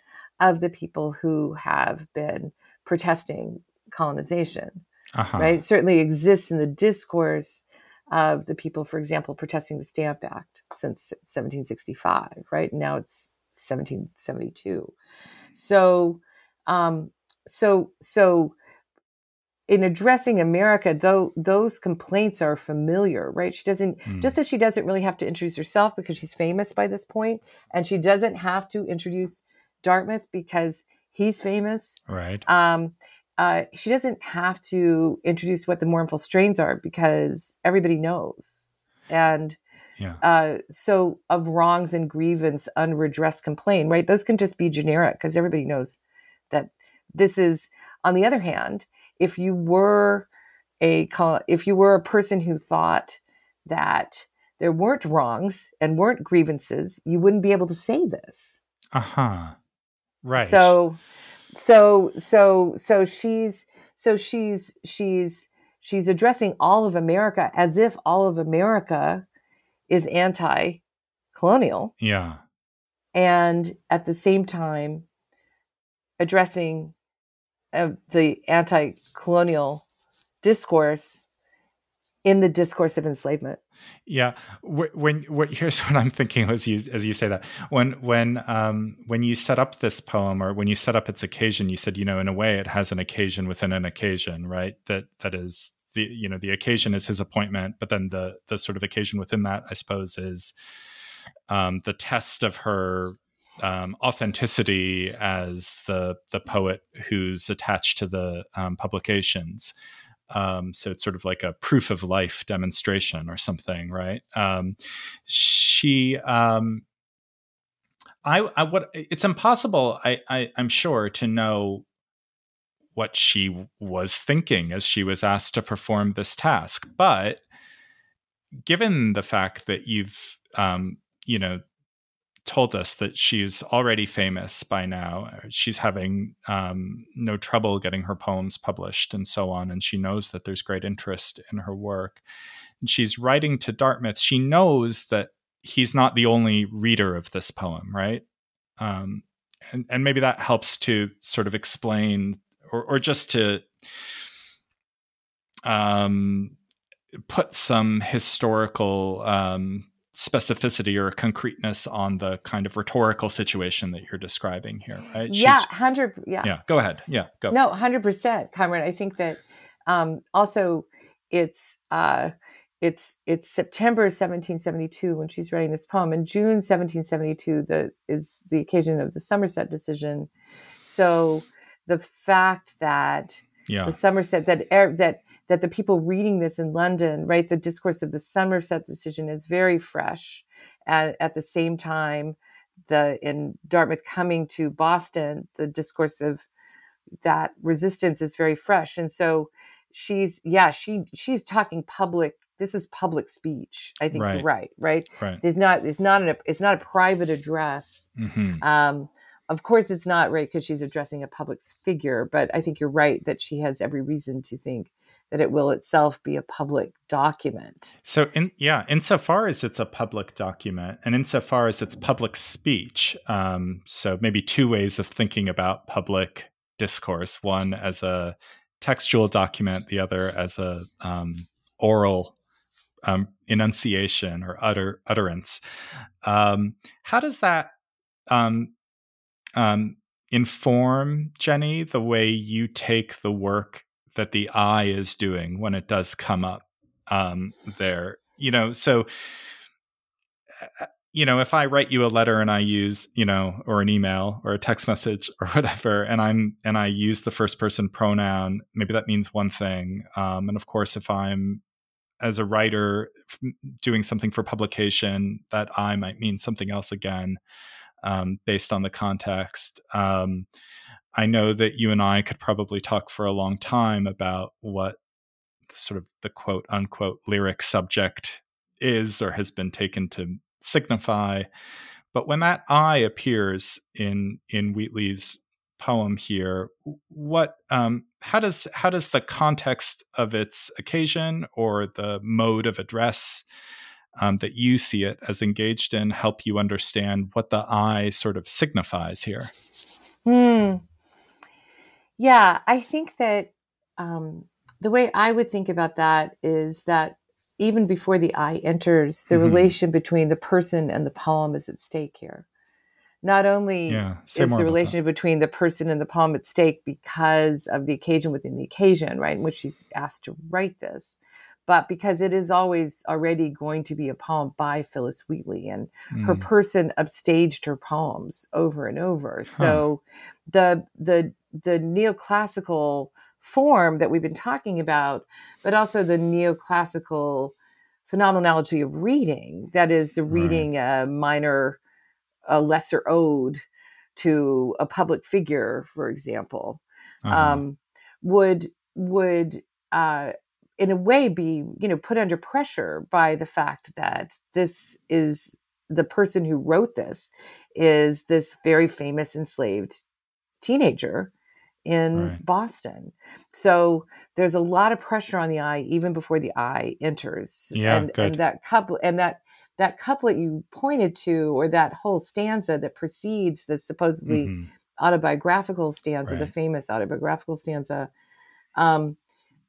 of the people who have been protesting colonization, uh-huh. right? certainly exists in the discourse of the people, for example, protesting the Stamp Act since 1765, right? Now it's 1772. So, um, so, so in addressing America, though those complaints are familiar, right? She doesn't mm. just as she doesn't really have to introduce herself because she's famous by this point, and she doesn't have to introduce Dartmouth because he's famous. Right. Um, uh, she doesn't have to introduce what the mournful strains are because everybody knows. And yeah. uh, so, of wrongs and grievance, unredressed complaint, right? Those can just be generic because everybody knows that this is. On the other hand, if you were a if you were a person who thought that there weren't wrongs and weren't grievances, you wouldn't be able to say this. Uh-huh. Right. So so so so she's so she's she's she's addressing all of America as if all of America is anti-colonial. Yeah. And at the same time addressing uh, the anti-colonial discourse in the discourse of enslavement. Yeah, when, when here's what I'm thinking as you as you say that when when um, when you set up this poem or when you set up its occasion, you said you know in a way it has an occasion within an occasion, right? That that is the you know the occasion is his appointment, but then the the sort of occasion within that, I suppose, is um, the test of her um, authenticity as the the poet who's attached to the um, publications. Um, so it's sort of like a proof of life demonstration or something, right? Um, she, um, I, I, what it's impossible, I, I, I'm sure, to know what she was thinking as she was asked to perform this task. But given the fact that you've, um, you know, told us that she's already famous by now. She's having um, no trouble getting her poems published and so on. And she knows that there's great interest in her work. And she's writing to Dartmouth. She knows that he's not the only reader of this poem, right? Um, and, and maybe that helps to sort of explain or, or just to um, put some historical um, specificity or concreteness on the kind of rhetorical situation that you're describing here, right? Yeah, hundred. Yeah, yeah. Go ahead. Yeah, go. No, hundred percent, Kamran. I think that um, also it's uh, it's it's September 1772 when she's writing this poem, and June 1772 that is the occasion of the Somerset decision. So the fact that yeah. the Somerset that that that the people reading this in London, right, the discourse of the Somerset decision is very fresh. At, at the same time, the in Dartmouth coming to Boston, the discourse of that resistance is very fresh, and so she's yeah she she's talking public this is public speech i think right. you're right right right there's not it's not a it's not a private address mm-hmm. um of course, it's not right because she's addressing a public figure, but I think you're right that she has every reason to think that it will itself be a public document. So, in yeah, insofar as it's a public document, and insofar as it's public speech, um, so maybe two ways of thinking about public discourse: one as a textual document, the other as a um, oral um, enunciation or utter utterance. Um, how does that um, um, inform Jenny the way you take the work that the I is doing when it does come up um, there. You know, so uh, you know, if I write you a letter and I use, you know, or an email or a text message or whatever, and I'm and I use the first person pronoun, maybe that means one thing. Um, and of course, if I'm as a writer doing something for publication, that I might mean something else again um, based on the context. Um, I know that you and I could probably talk for a long time about what sort of the quote unquote lyric subject is or has been taken to signify. But when that I appears in in Wheatley's poem here, what um, how does how does the context of its occasion or the mode of address um, that you see it as engaged in help you understand what the I sort of signifies here? Hmm. Yeah, I think that um, the way I would think about that is that even before the I enters, the mm-hmm. relation between the person and the poem is at stake here. Not only yeah, is the relationship between the person and the poem at stake because of the occasion within the occasion, right, in which she's asked to write this, but because it is always already going to be a poem by Phillis Wheatley, and mm. her person upstaged her poems over and over. Huh. So the the the neoclassical form that we've been talking about, but also the neoclassical phenomenology of reading, that is the reading right. a minor, a lesser ode to a public figure, for example, uh-huh. um, would would uh, in a way be you know put under pressure by the fact that this is the person who wrote this is this very famous enslaved teenager in right. Boston. So there's a lot of pressure on the I even before the I enters. Yeah, and, good. and that couple and that that couplet you pointed to, or that whole stanza that precedes the supposedly mm-hmm. autobiographical stanza, right. the famous autobiographical stanza, um,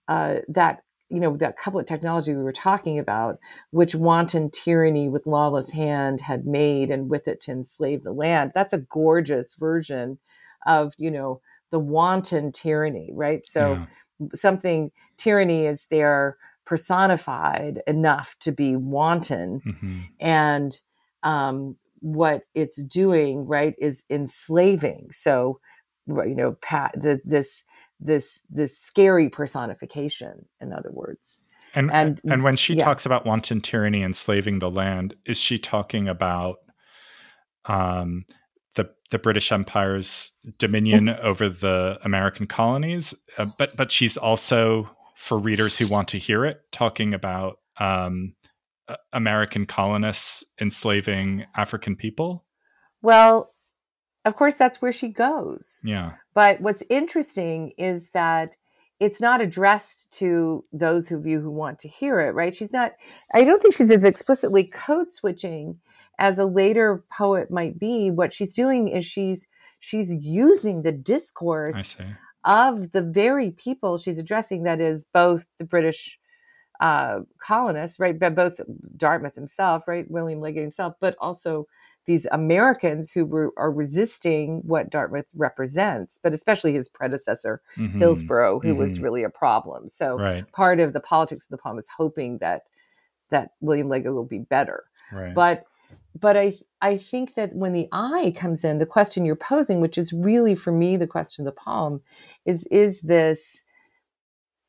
uh, that you know that couplet technology we were talking about, which wanton tyranny with lawless hand had made, and with it to enslave the land. That's a gorgeous version of you know the wanton tyranny, right? So yeah. something tyranny is there personified enough to be wanton mm-hmm. and um, what it's doing right is enslaving so you know pat the, this this this scary personification in other words and and, and when she yeah. talks about wanton tyranny enslaving the land is she talking about um the the British Empire's dominion over the American colonies, uh, but but she's also for readers who want to hear it, talking about um, American colonists enslaving African people? Well, of course, that's where she goes. Yeah. But what's interesting is that it's not addressed to those of you who want to hear it, right? She's not, I don't think she's as explicitly code switching as a later poet might be. What she's doing is she's she's using the discourse of the very people she's addressing, that is both the British uh, colonists, right, but both Dartmouth himself, right, William Legge himself, but also these Americans who were, are resisting what Dartmouth represents, but especially his predecessor, mm-hmm. Hillsborough, who mm-hmm. was really a problem. So right. part of the politics of the poem is hoping that that William Legge will be better. Right. But but I I think that when the I comes in, the question you're posing, which is really for me the question of the poem, is is this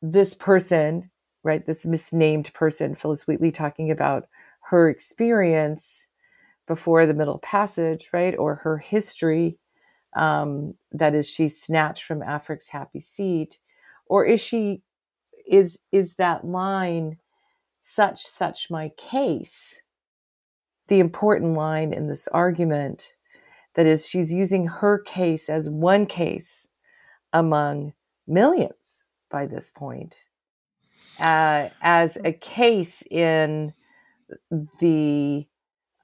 this person, right? This misnamed person, Phillis Wheatley, talking about her experience before the middle passage, right, or her history. Um, that is, she snatched from Afric's happy seat, or is she is is that line such such my case? the important line in this argument that is she's using her case as one case among millions by this point uh, as a case in the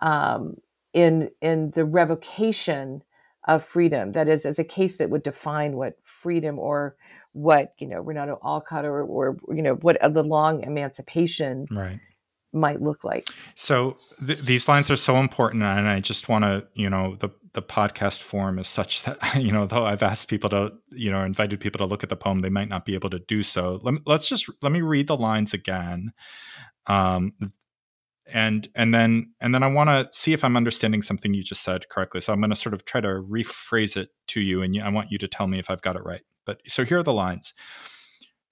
um, in in the revocation of freedom that is as a case that would define what freedom or what you know Renato Alcott or, or you know what the long emancipation right might look like. So th- these lines are so important, and I just want to, you know, the the podcast form is such that you know, though I've asked people to, you know, invited people to look at the poem, they might not be able to do so. Let me, let's just let me read the lines again, um, and and then and then I want to see if I'm understanding something you just said correctly. So I'm going to sort of try to rephrase it to you, and I want you to tell me if I've got it right. But so here are the lines.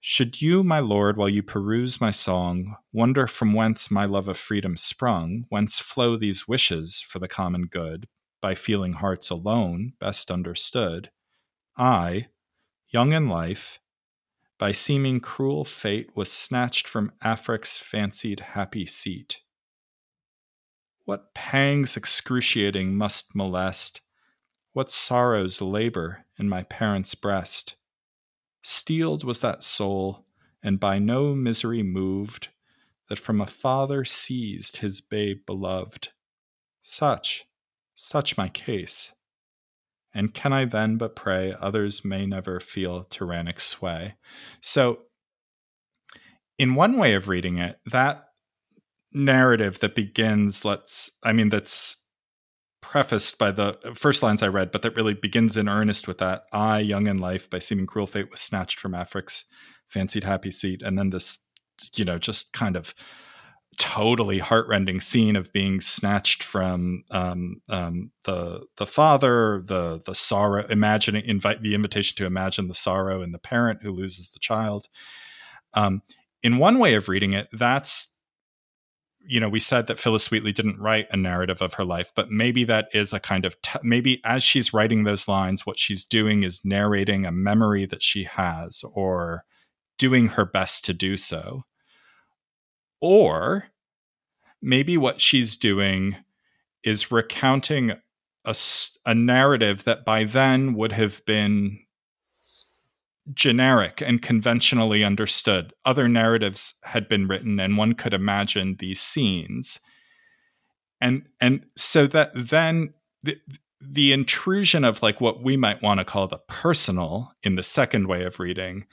Should you, my lord, while you peruse my song, wonder from whence my love of freedom sprung, whence flow these wishes for the common good, by feeling hearts alone best understood, I, young in life, by seeming cruel fate was snatched from Afric's fancied happy seat. What pangs excruciating must molest, what sorrows labor in my parents' breast? Steeled was that soul, and by no misery moved, that from a father seized his babe beloved. Such, such my case. And can I then but pray others may never feel tyrannic sway? So, in one way of reading it, that narrative that begins, let's, I mean, that's prefaced by the first lines I read, but that really begins in earnest with that I, young in life, by seeming cruel fate, was snatched from Afric's fancied happy seat. And then this, you know, just kind of totally heartrending scene of being snatched from um, um, the the father, the the sorrow, imagining invite the invitation to imagine the sorrow in the parent who loses the child. Um, in one way of reading it, that's you know, we said that Phillis Wheatley didn't write a narrative of her life, but maybe that is a kind of, te- maybe as she's writing those lines, what she's doing is narrating a memory that she has or doing her best to do so. or maybe what she's doing is recounting a, a narrative that by then would have been generic and conventionally understood. Other narratives had been written, and one could imagine these scenes. And and so that then the, the intrusion of like what we might want to call the personal in the second way of reading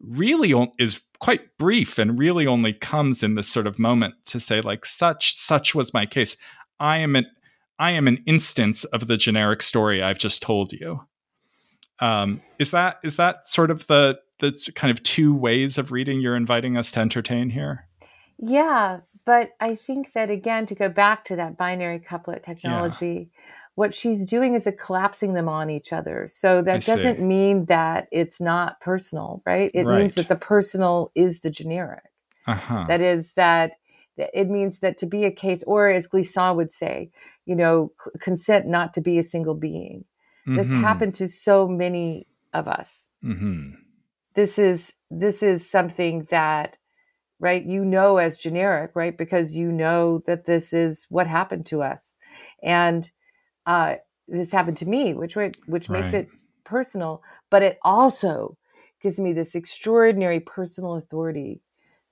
really is quite brief and really only comes in this sort of moment to say like such such was my case i am an i am an instance of the generic story i've just told you um, is that is that sort of the the kind of two ways of reading you're inviting us to entertain here yeah but i think that again to go back to that binary couplet technology yeah what she's doing is a collapsing them on each other. So that I doesn't see. mean that it's not personal, right? It right. means that the personal is the generic. Uh-huh. That is that it means that to be a case, or as Glissant would say, you know, consent not to be a single being. Mm-hmm. This happened to so many of us. Mm-hmm. This is this is something that right you know as generic right because you know that this is what happened to us and uh, this happened to me, which which makes right. it personal, but it also gives me this extraordinary personal authority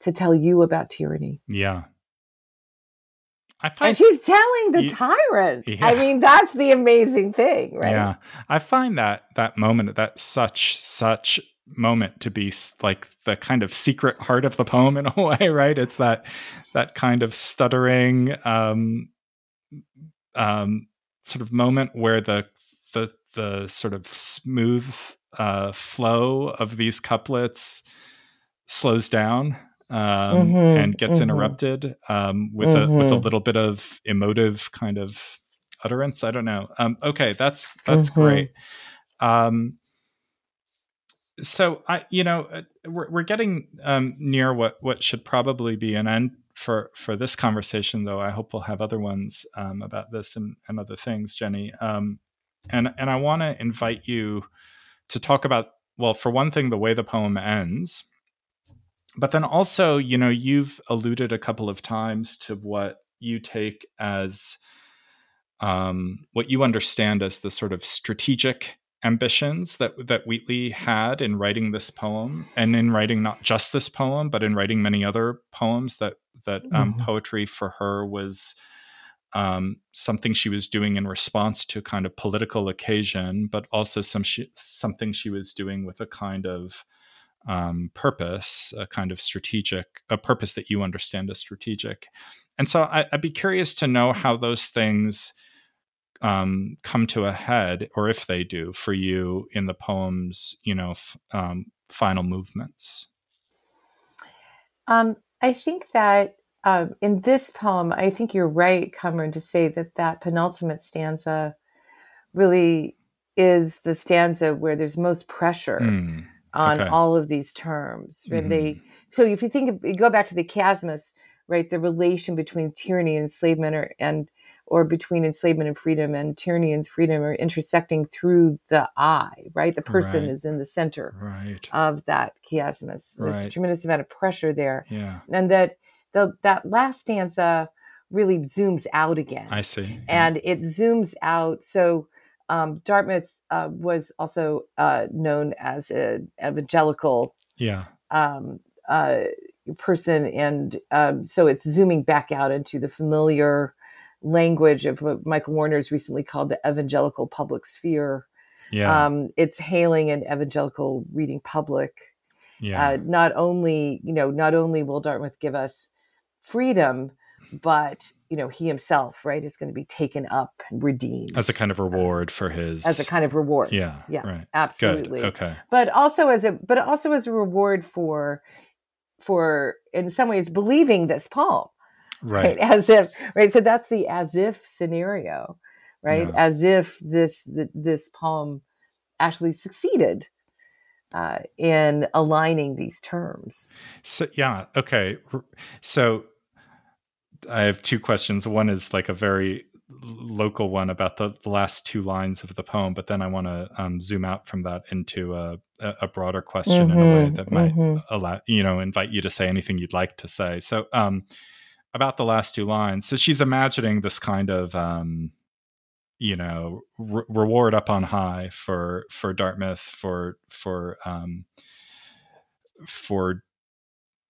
to tell you about tyranny. Yeah. I find, and she's telling the tyrant. Yeah. I mean, that's the amazing thing, right? Yeah, I find that that moment, that such such moment, to be like the kind of secret heart of the poem in a way, right? It's that that kind of stuttering, um, um, sort of moment where the the the sort of smooth uh, flow of these couplets slows down um, mm-hmm, and gets mm-hmm. interrupted um, with mm-hmm. a with a mm-hmm. little bit of emotive kind of utterance. I don't know. Um, okay, that's that's mm-hmm. great. Um, so I, you know, uh, we're we're getting um, near what what should probably be an end for for this conversation, though, I hope we'll have other ones um, about this and, and other things, Jenny. Um, and and I want to invite you to talk about well, for one thing, the way the poem ends, but then also, you know, you've alluded a couple of times to what you take as um, what you understand as the sort of strategic ambitions that that Wheatley had in writing this poem, and in writing not just this poem, but in writing many other poems. That that um, mm-hmm. poetry for her was um, something she was doing in response to a kind of political occasion, but also some she, something she was doing with a kind of um, purpose, a kind of strategic, a purpose that you understand as strategic. And so I, I'd be curious to know how those things um, come to a head, or if they do, for you in the poem's, you know, f- um, final movements? Um, I think that um, in this poem, I think you're right, Kamran, to say that that penultimate stanza really is the stanza where there's most pressure mm, on okay. all of these terms. Mm-hmm. they so if you think of, you go back to the chiasmus, right, the relation between tyranny and enslavement, or, and or between enslavement and freedom and tyranny and freedom are intersecting through the I, right? The person right. is in the center right. of that chiasmus. There's right. a tremendous amount of pressure there. Yeah. And that the that last stanza really zooms out again. I see. Yeah. And it zooms out. So um, Dartmouth uh, was also uh, known as an evangelical yeah. um, uh, person. And um, so it's zooming back out into the familiar language of what Michael Warner has recently called the evangelical public sphere. Yeah. Um, it's hailing an evangelical reading public. Yeah. Uh, not only, you know, not only will Dartmouth give us freedom, but you know, he himself, right, is going to be taken up and redeemed as a kind of reward for his as a kind of reward. Yeah. Yeah. Right. Absolutely. Good. Okay. But also as a but also as a reward for for in some ways believing this poem right. right. as if right so that's the as if scenario right yeah. as if this the, this poem actually succeeded uh, in aligning these terms so yeah okay so i have two questions one is like a very local one about the, the, last two lines of the poem, but then I want to um, zoom out from that into a, a broader question mm-hmm, in a way mm-hmm, that might mm-hmm. allow you know invite you to say anything you'd like to say. So um, about the last two lines, so she's imagining this kind of um, you know re- reward up on high for for Dartmouth for for um, for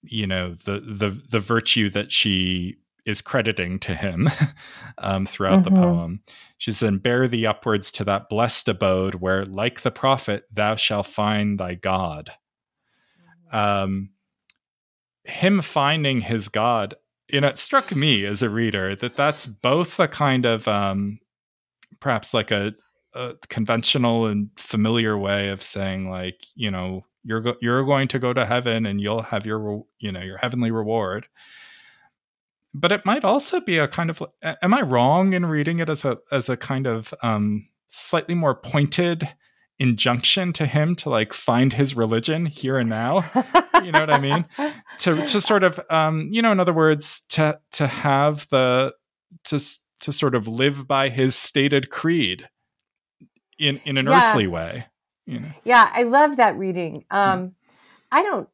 you know the the the virtue that she is crediting to him um, throughout mm-hmm. the poem. She said, Bear thee upwards to that blessed abode where, like the prophet, thou shalt find thy God. Mm-hmm. Um, him finding his God, you know, it struck me as a reader that that's both a kind of um, perhaps like a, a conventional and familiar way of saying, like, you know, you're go- you're going to go to heaven and you'll have your you know your heavenly reward but it might also be a kind of am i wrong in reading it as a as a kind of um slightly more pointed injunction to him to like find his religion here and now you know what i mean to to sort of um you know in other words to to have the to to sort of live by his stated creed in in an yeah. earthly way you know? yeah i love that reading hmm. um i don't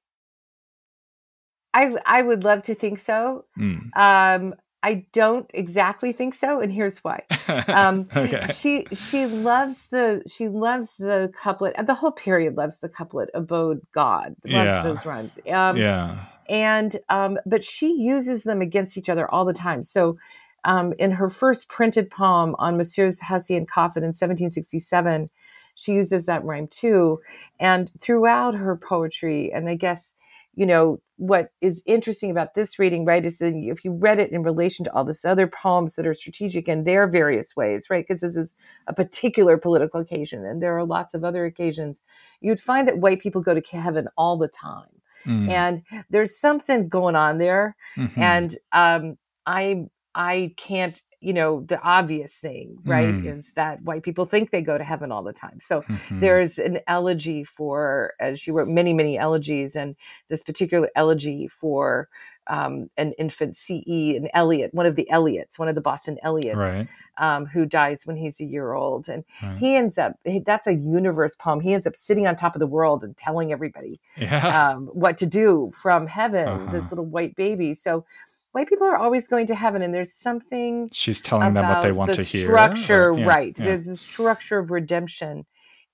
I I would love to think so. Mm. Um, I don't exactly think so, and here's why. Um, okay. She she loves the she loves the couplet. The whole period loves the couplet. Abode God loves yeah. those rhymes. Um, yeah. And um, but she uses them against each other all the time. So. Um, in her first printed poem on Messieurs Hussey and Coffin in 1767, she uses that rhyme too. And throughout her poetry, and I guess you know, what is interesting about this reading, right, is that if you read it in relation to all this other poems that are strategic in their various ways, right, because this is a particular political occasion and there are lots of other occasions, you'd find that white people go to heaven all the time. Mm. And there's something going on there. Mm-hmm. And um, I I can't you know the obvious thing right mm. is that white people think they go to heaven all the time so mm-hmm. there's an elegy for as she wrote many many elegies and this particular elegy for um, an infant ce an eliot one of the eliots one of the boston eliots right. um, who dies when he's a year old and right. he ends up that's a universe poem he ends up sitting on top of the world and telling everybody yeah. um, what to do from heaven uh-huh. this little white baby so white people are always going to heaven and there's something she's telling them what they want the to hear structure yeah, right yeah. there's a structure of redemption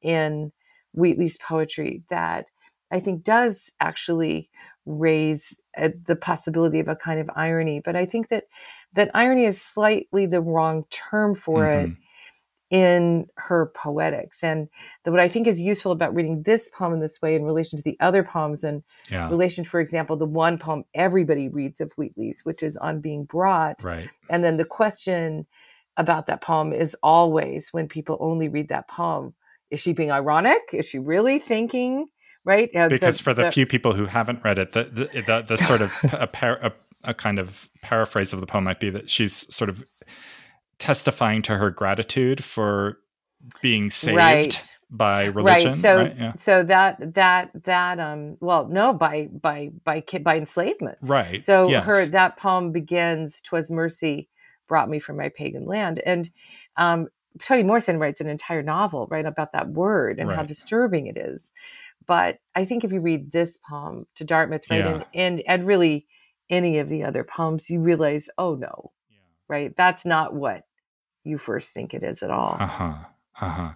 in wheatley's poetry that i think does actually raise uh, the possibility of a kind of irony but i think that that irony is slightly the wrong term for mm-hmm. it in her poetics. And the, what I think is useful about reading this poem in this way in relation to the other poems and yeah. relation, for example, the one poem everybody reads of Wheatley's, which is on being brought. Right. And then the question about that poem is always when people only read that poem, is she being ironic? Is she really thinking? Right, uh, because the, for the, the, few people who haven't read it, the the, the, the sort of a, par, a, a kind of paraphrase of the poem might be that she's sort of testifying to her gratitude for being saved right. by religion. Right. So right? Yeah. so that that that um well no by by by by enslavement. Right. So yes. her that poem begins "Twas mercy brought me from my pagan land," and um, Toni Morrison writes an entire novel right about that word and right. how disturbing it is. But I think if you read this poem to Dartmouth, right, yeah. and, and and really any of the other poems, you realize, oh no, yeah. right, that's not what you first think it is at all. Uh huh. Uh huh.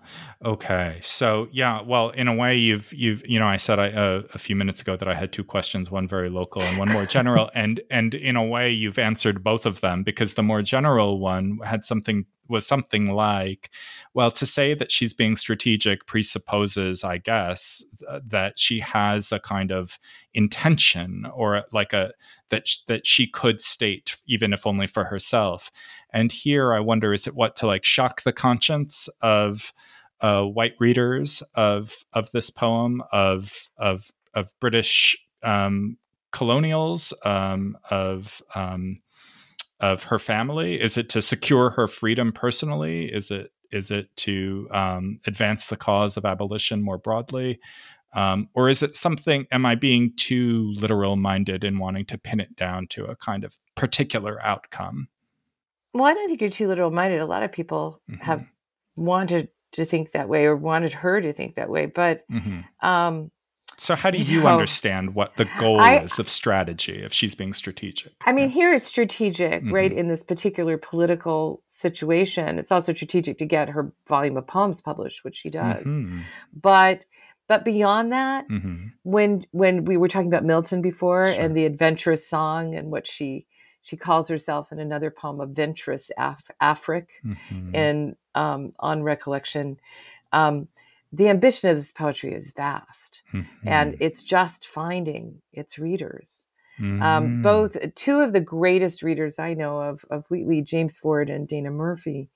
Okay. So yeah. Well, in a way, you've you've you know I said I, uh, a few minutes ago that I had two questions, one very local and one more general, and and in a way, you've answered both of them because the more general one had something was something like, well, to say that she's being strategic presupposes, I guess, th- that she has a kind of intention or like a that sh- that she could state, even if only for herself. And here, I wonder, is it what to like shock the conscience of uh, white readers of of this poem of of of British um, colonials um, of um, of her family? Is it to secure her freedom personally? Is it is it to um, advance the cause of abolition more broadly? Um, or is it something, am I being too literal minded in wanting to pin it down to a kind of particular outcome? Well, I don't think you're too literal minded. A lot of people mm-hmm. have wanted to think that way or wanted her to think that way, but mm-hmm. um, so, how do you, you know, understand what the goal I, is of strategy if she's being strategic? I mean, yeah. here it's strategic, mm-hmm. right? In this particular political situation, it's also strategic to get her volume of poems published, which she does. Mm-hmm. But but beyond that, mm-hmm. when when we were talking about Milton before sure. and the adventurous song and what she she calls herself in another poem a venturous Af- Afric, and mm-hmm. um, on recollection. Um, the ambition of this poetry is vast mm-hmm. and it's just finding its readers um, mm-hmm. um, both two of the greatest readers i know of, of wheatley james ford and dana murphy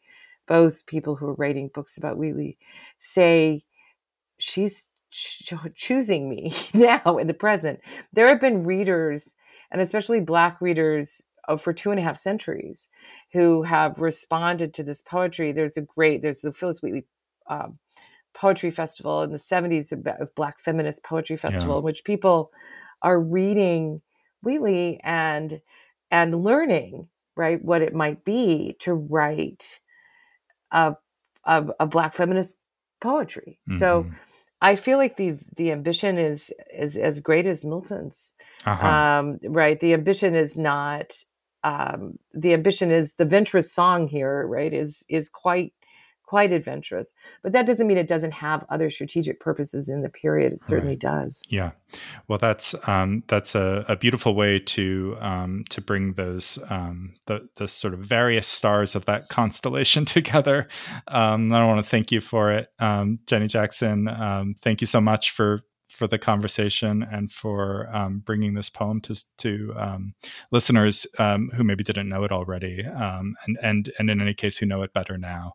both people who are writing books about wheatley say she's ch- choosing me now in the present there have been readers and especially black readers for two and a half centuries who have responded to this poetry there's a great there's the phillis wheatley um, poetry festival in the 70s of black feminist poetry festival yeah. in which people are reading Wheatley and and learning right what it might be to write a a, a black feminist poetry mm-hmm. so I feel like the the ambition is is as great as Milton's, uh-huh. um, right? The ambition is not um, the ambition is the venturous song here, right? Is is quite quite adventurous. But that doesn't mean it doesn't have other strategic purposes in the period. It certainly right. does. Yeah. Well, that's um, that's a, a, beautiful way to um, to bring those um, the the sort of various stars of that constellation together. Um, I want to thank you for it, um, Jenny Jackson. Um, thank you so much for for the conversation and for um, bringing this poem to to um, listeners um, who maybe didn't know it already, and and and in any case who know it better now.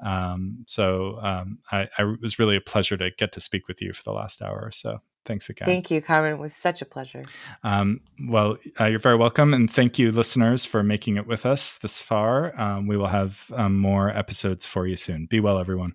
Um, so um, I, I, it was really a pleasure to get to speak with you for the last hour or so. Thanks again. Thank you, Kamran. It was such a pleasure. Um, well, uh, you're very welcome. And thank you, listeners, for making it with us this far. Um, we will have um, more episodes for you soon. Be well, everyone.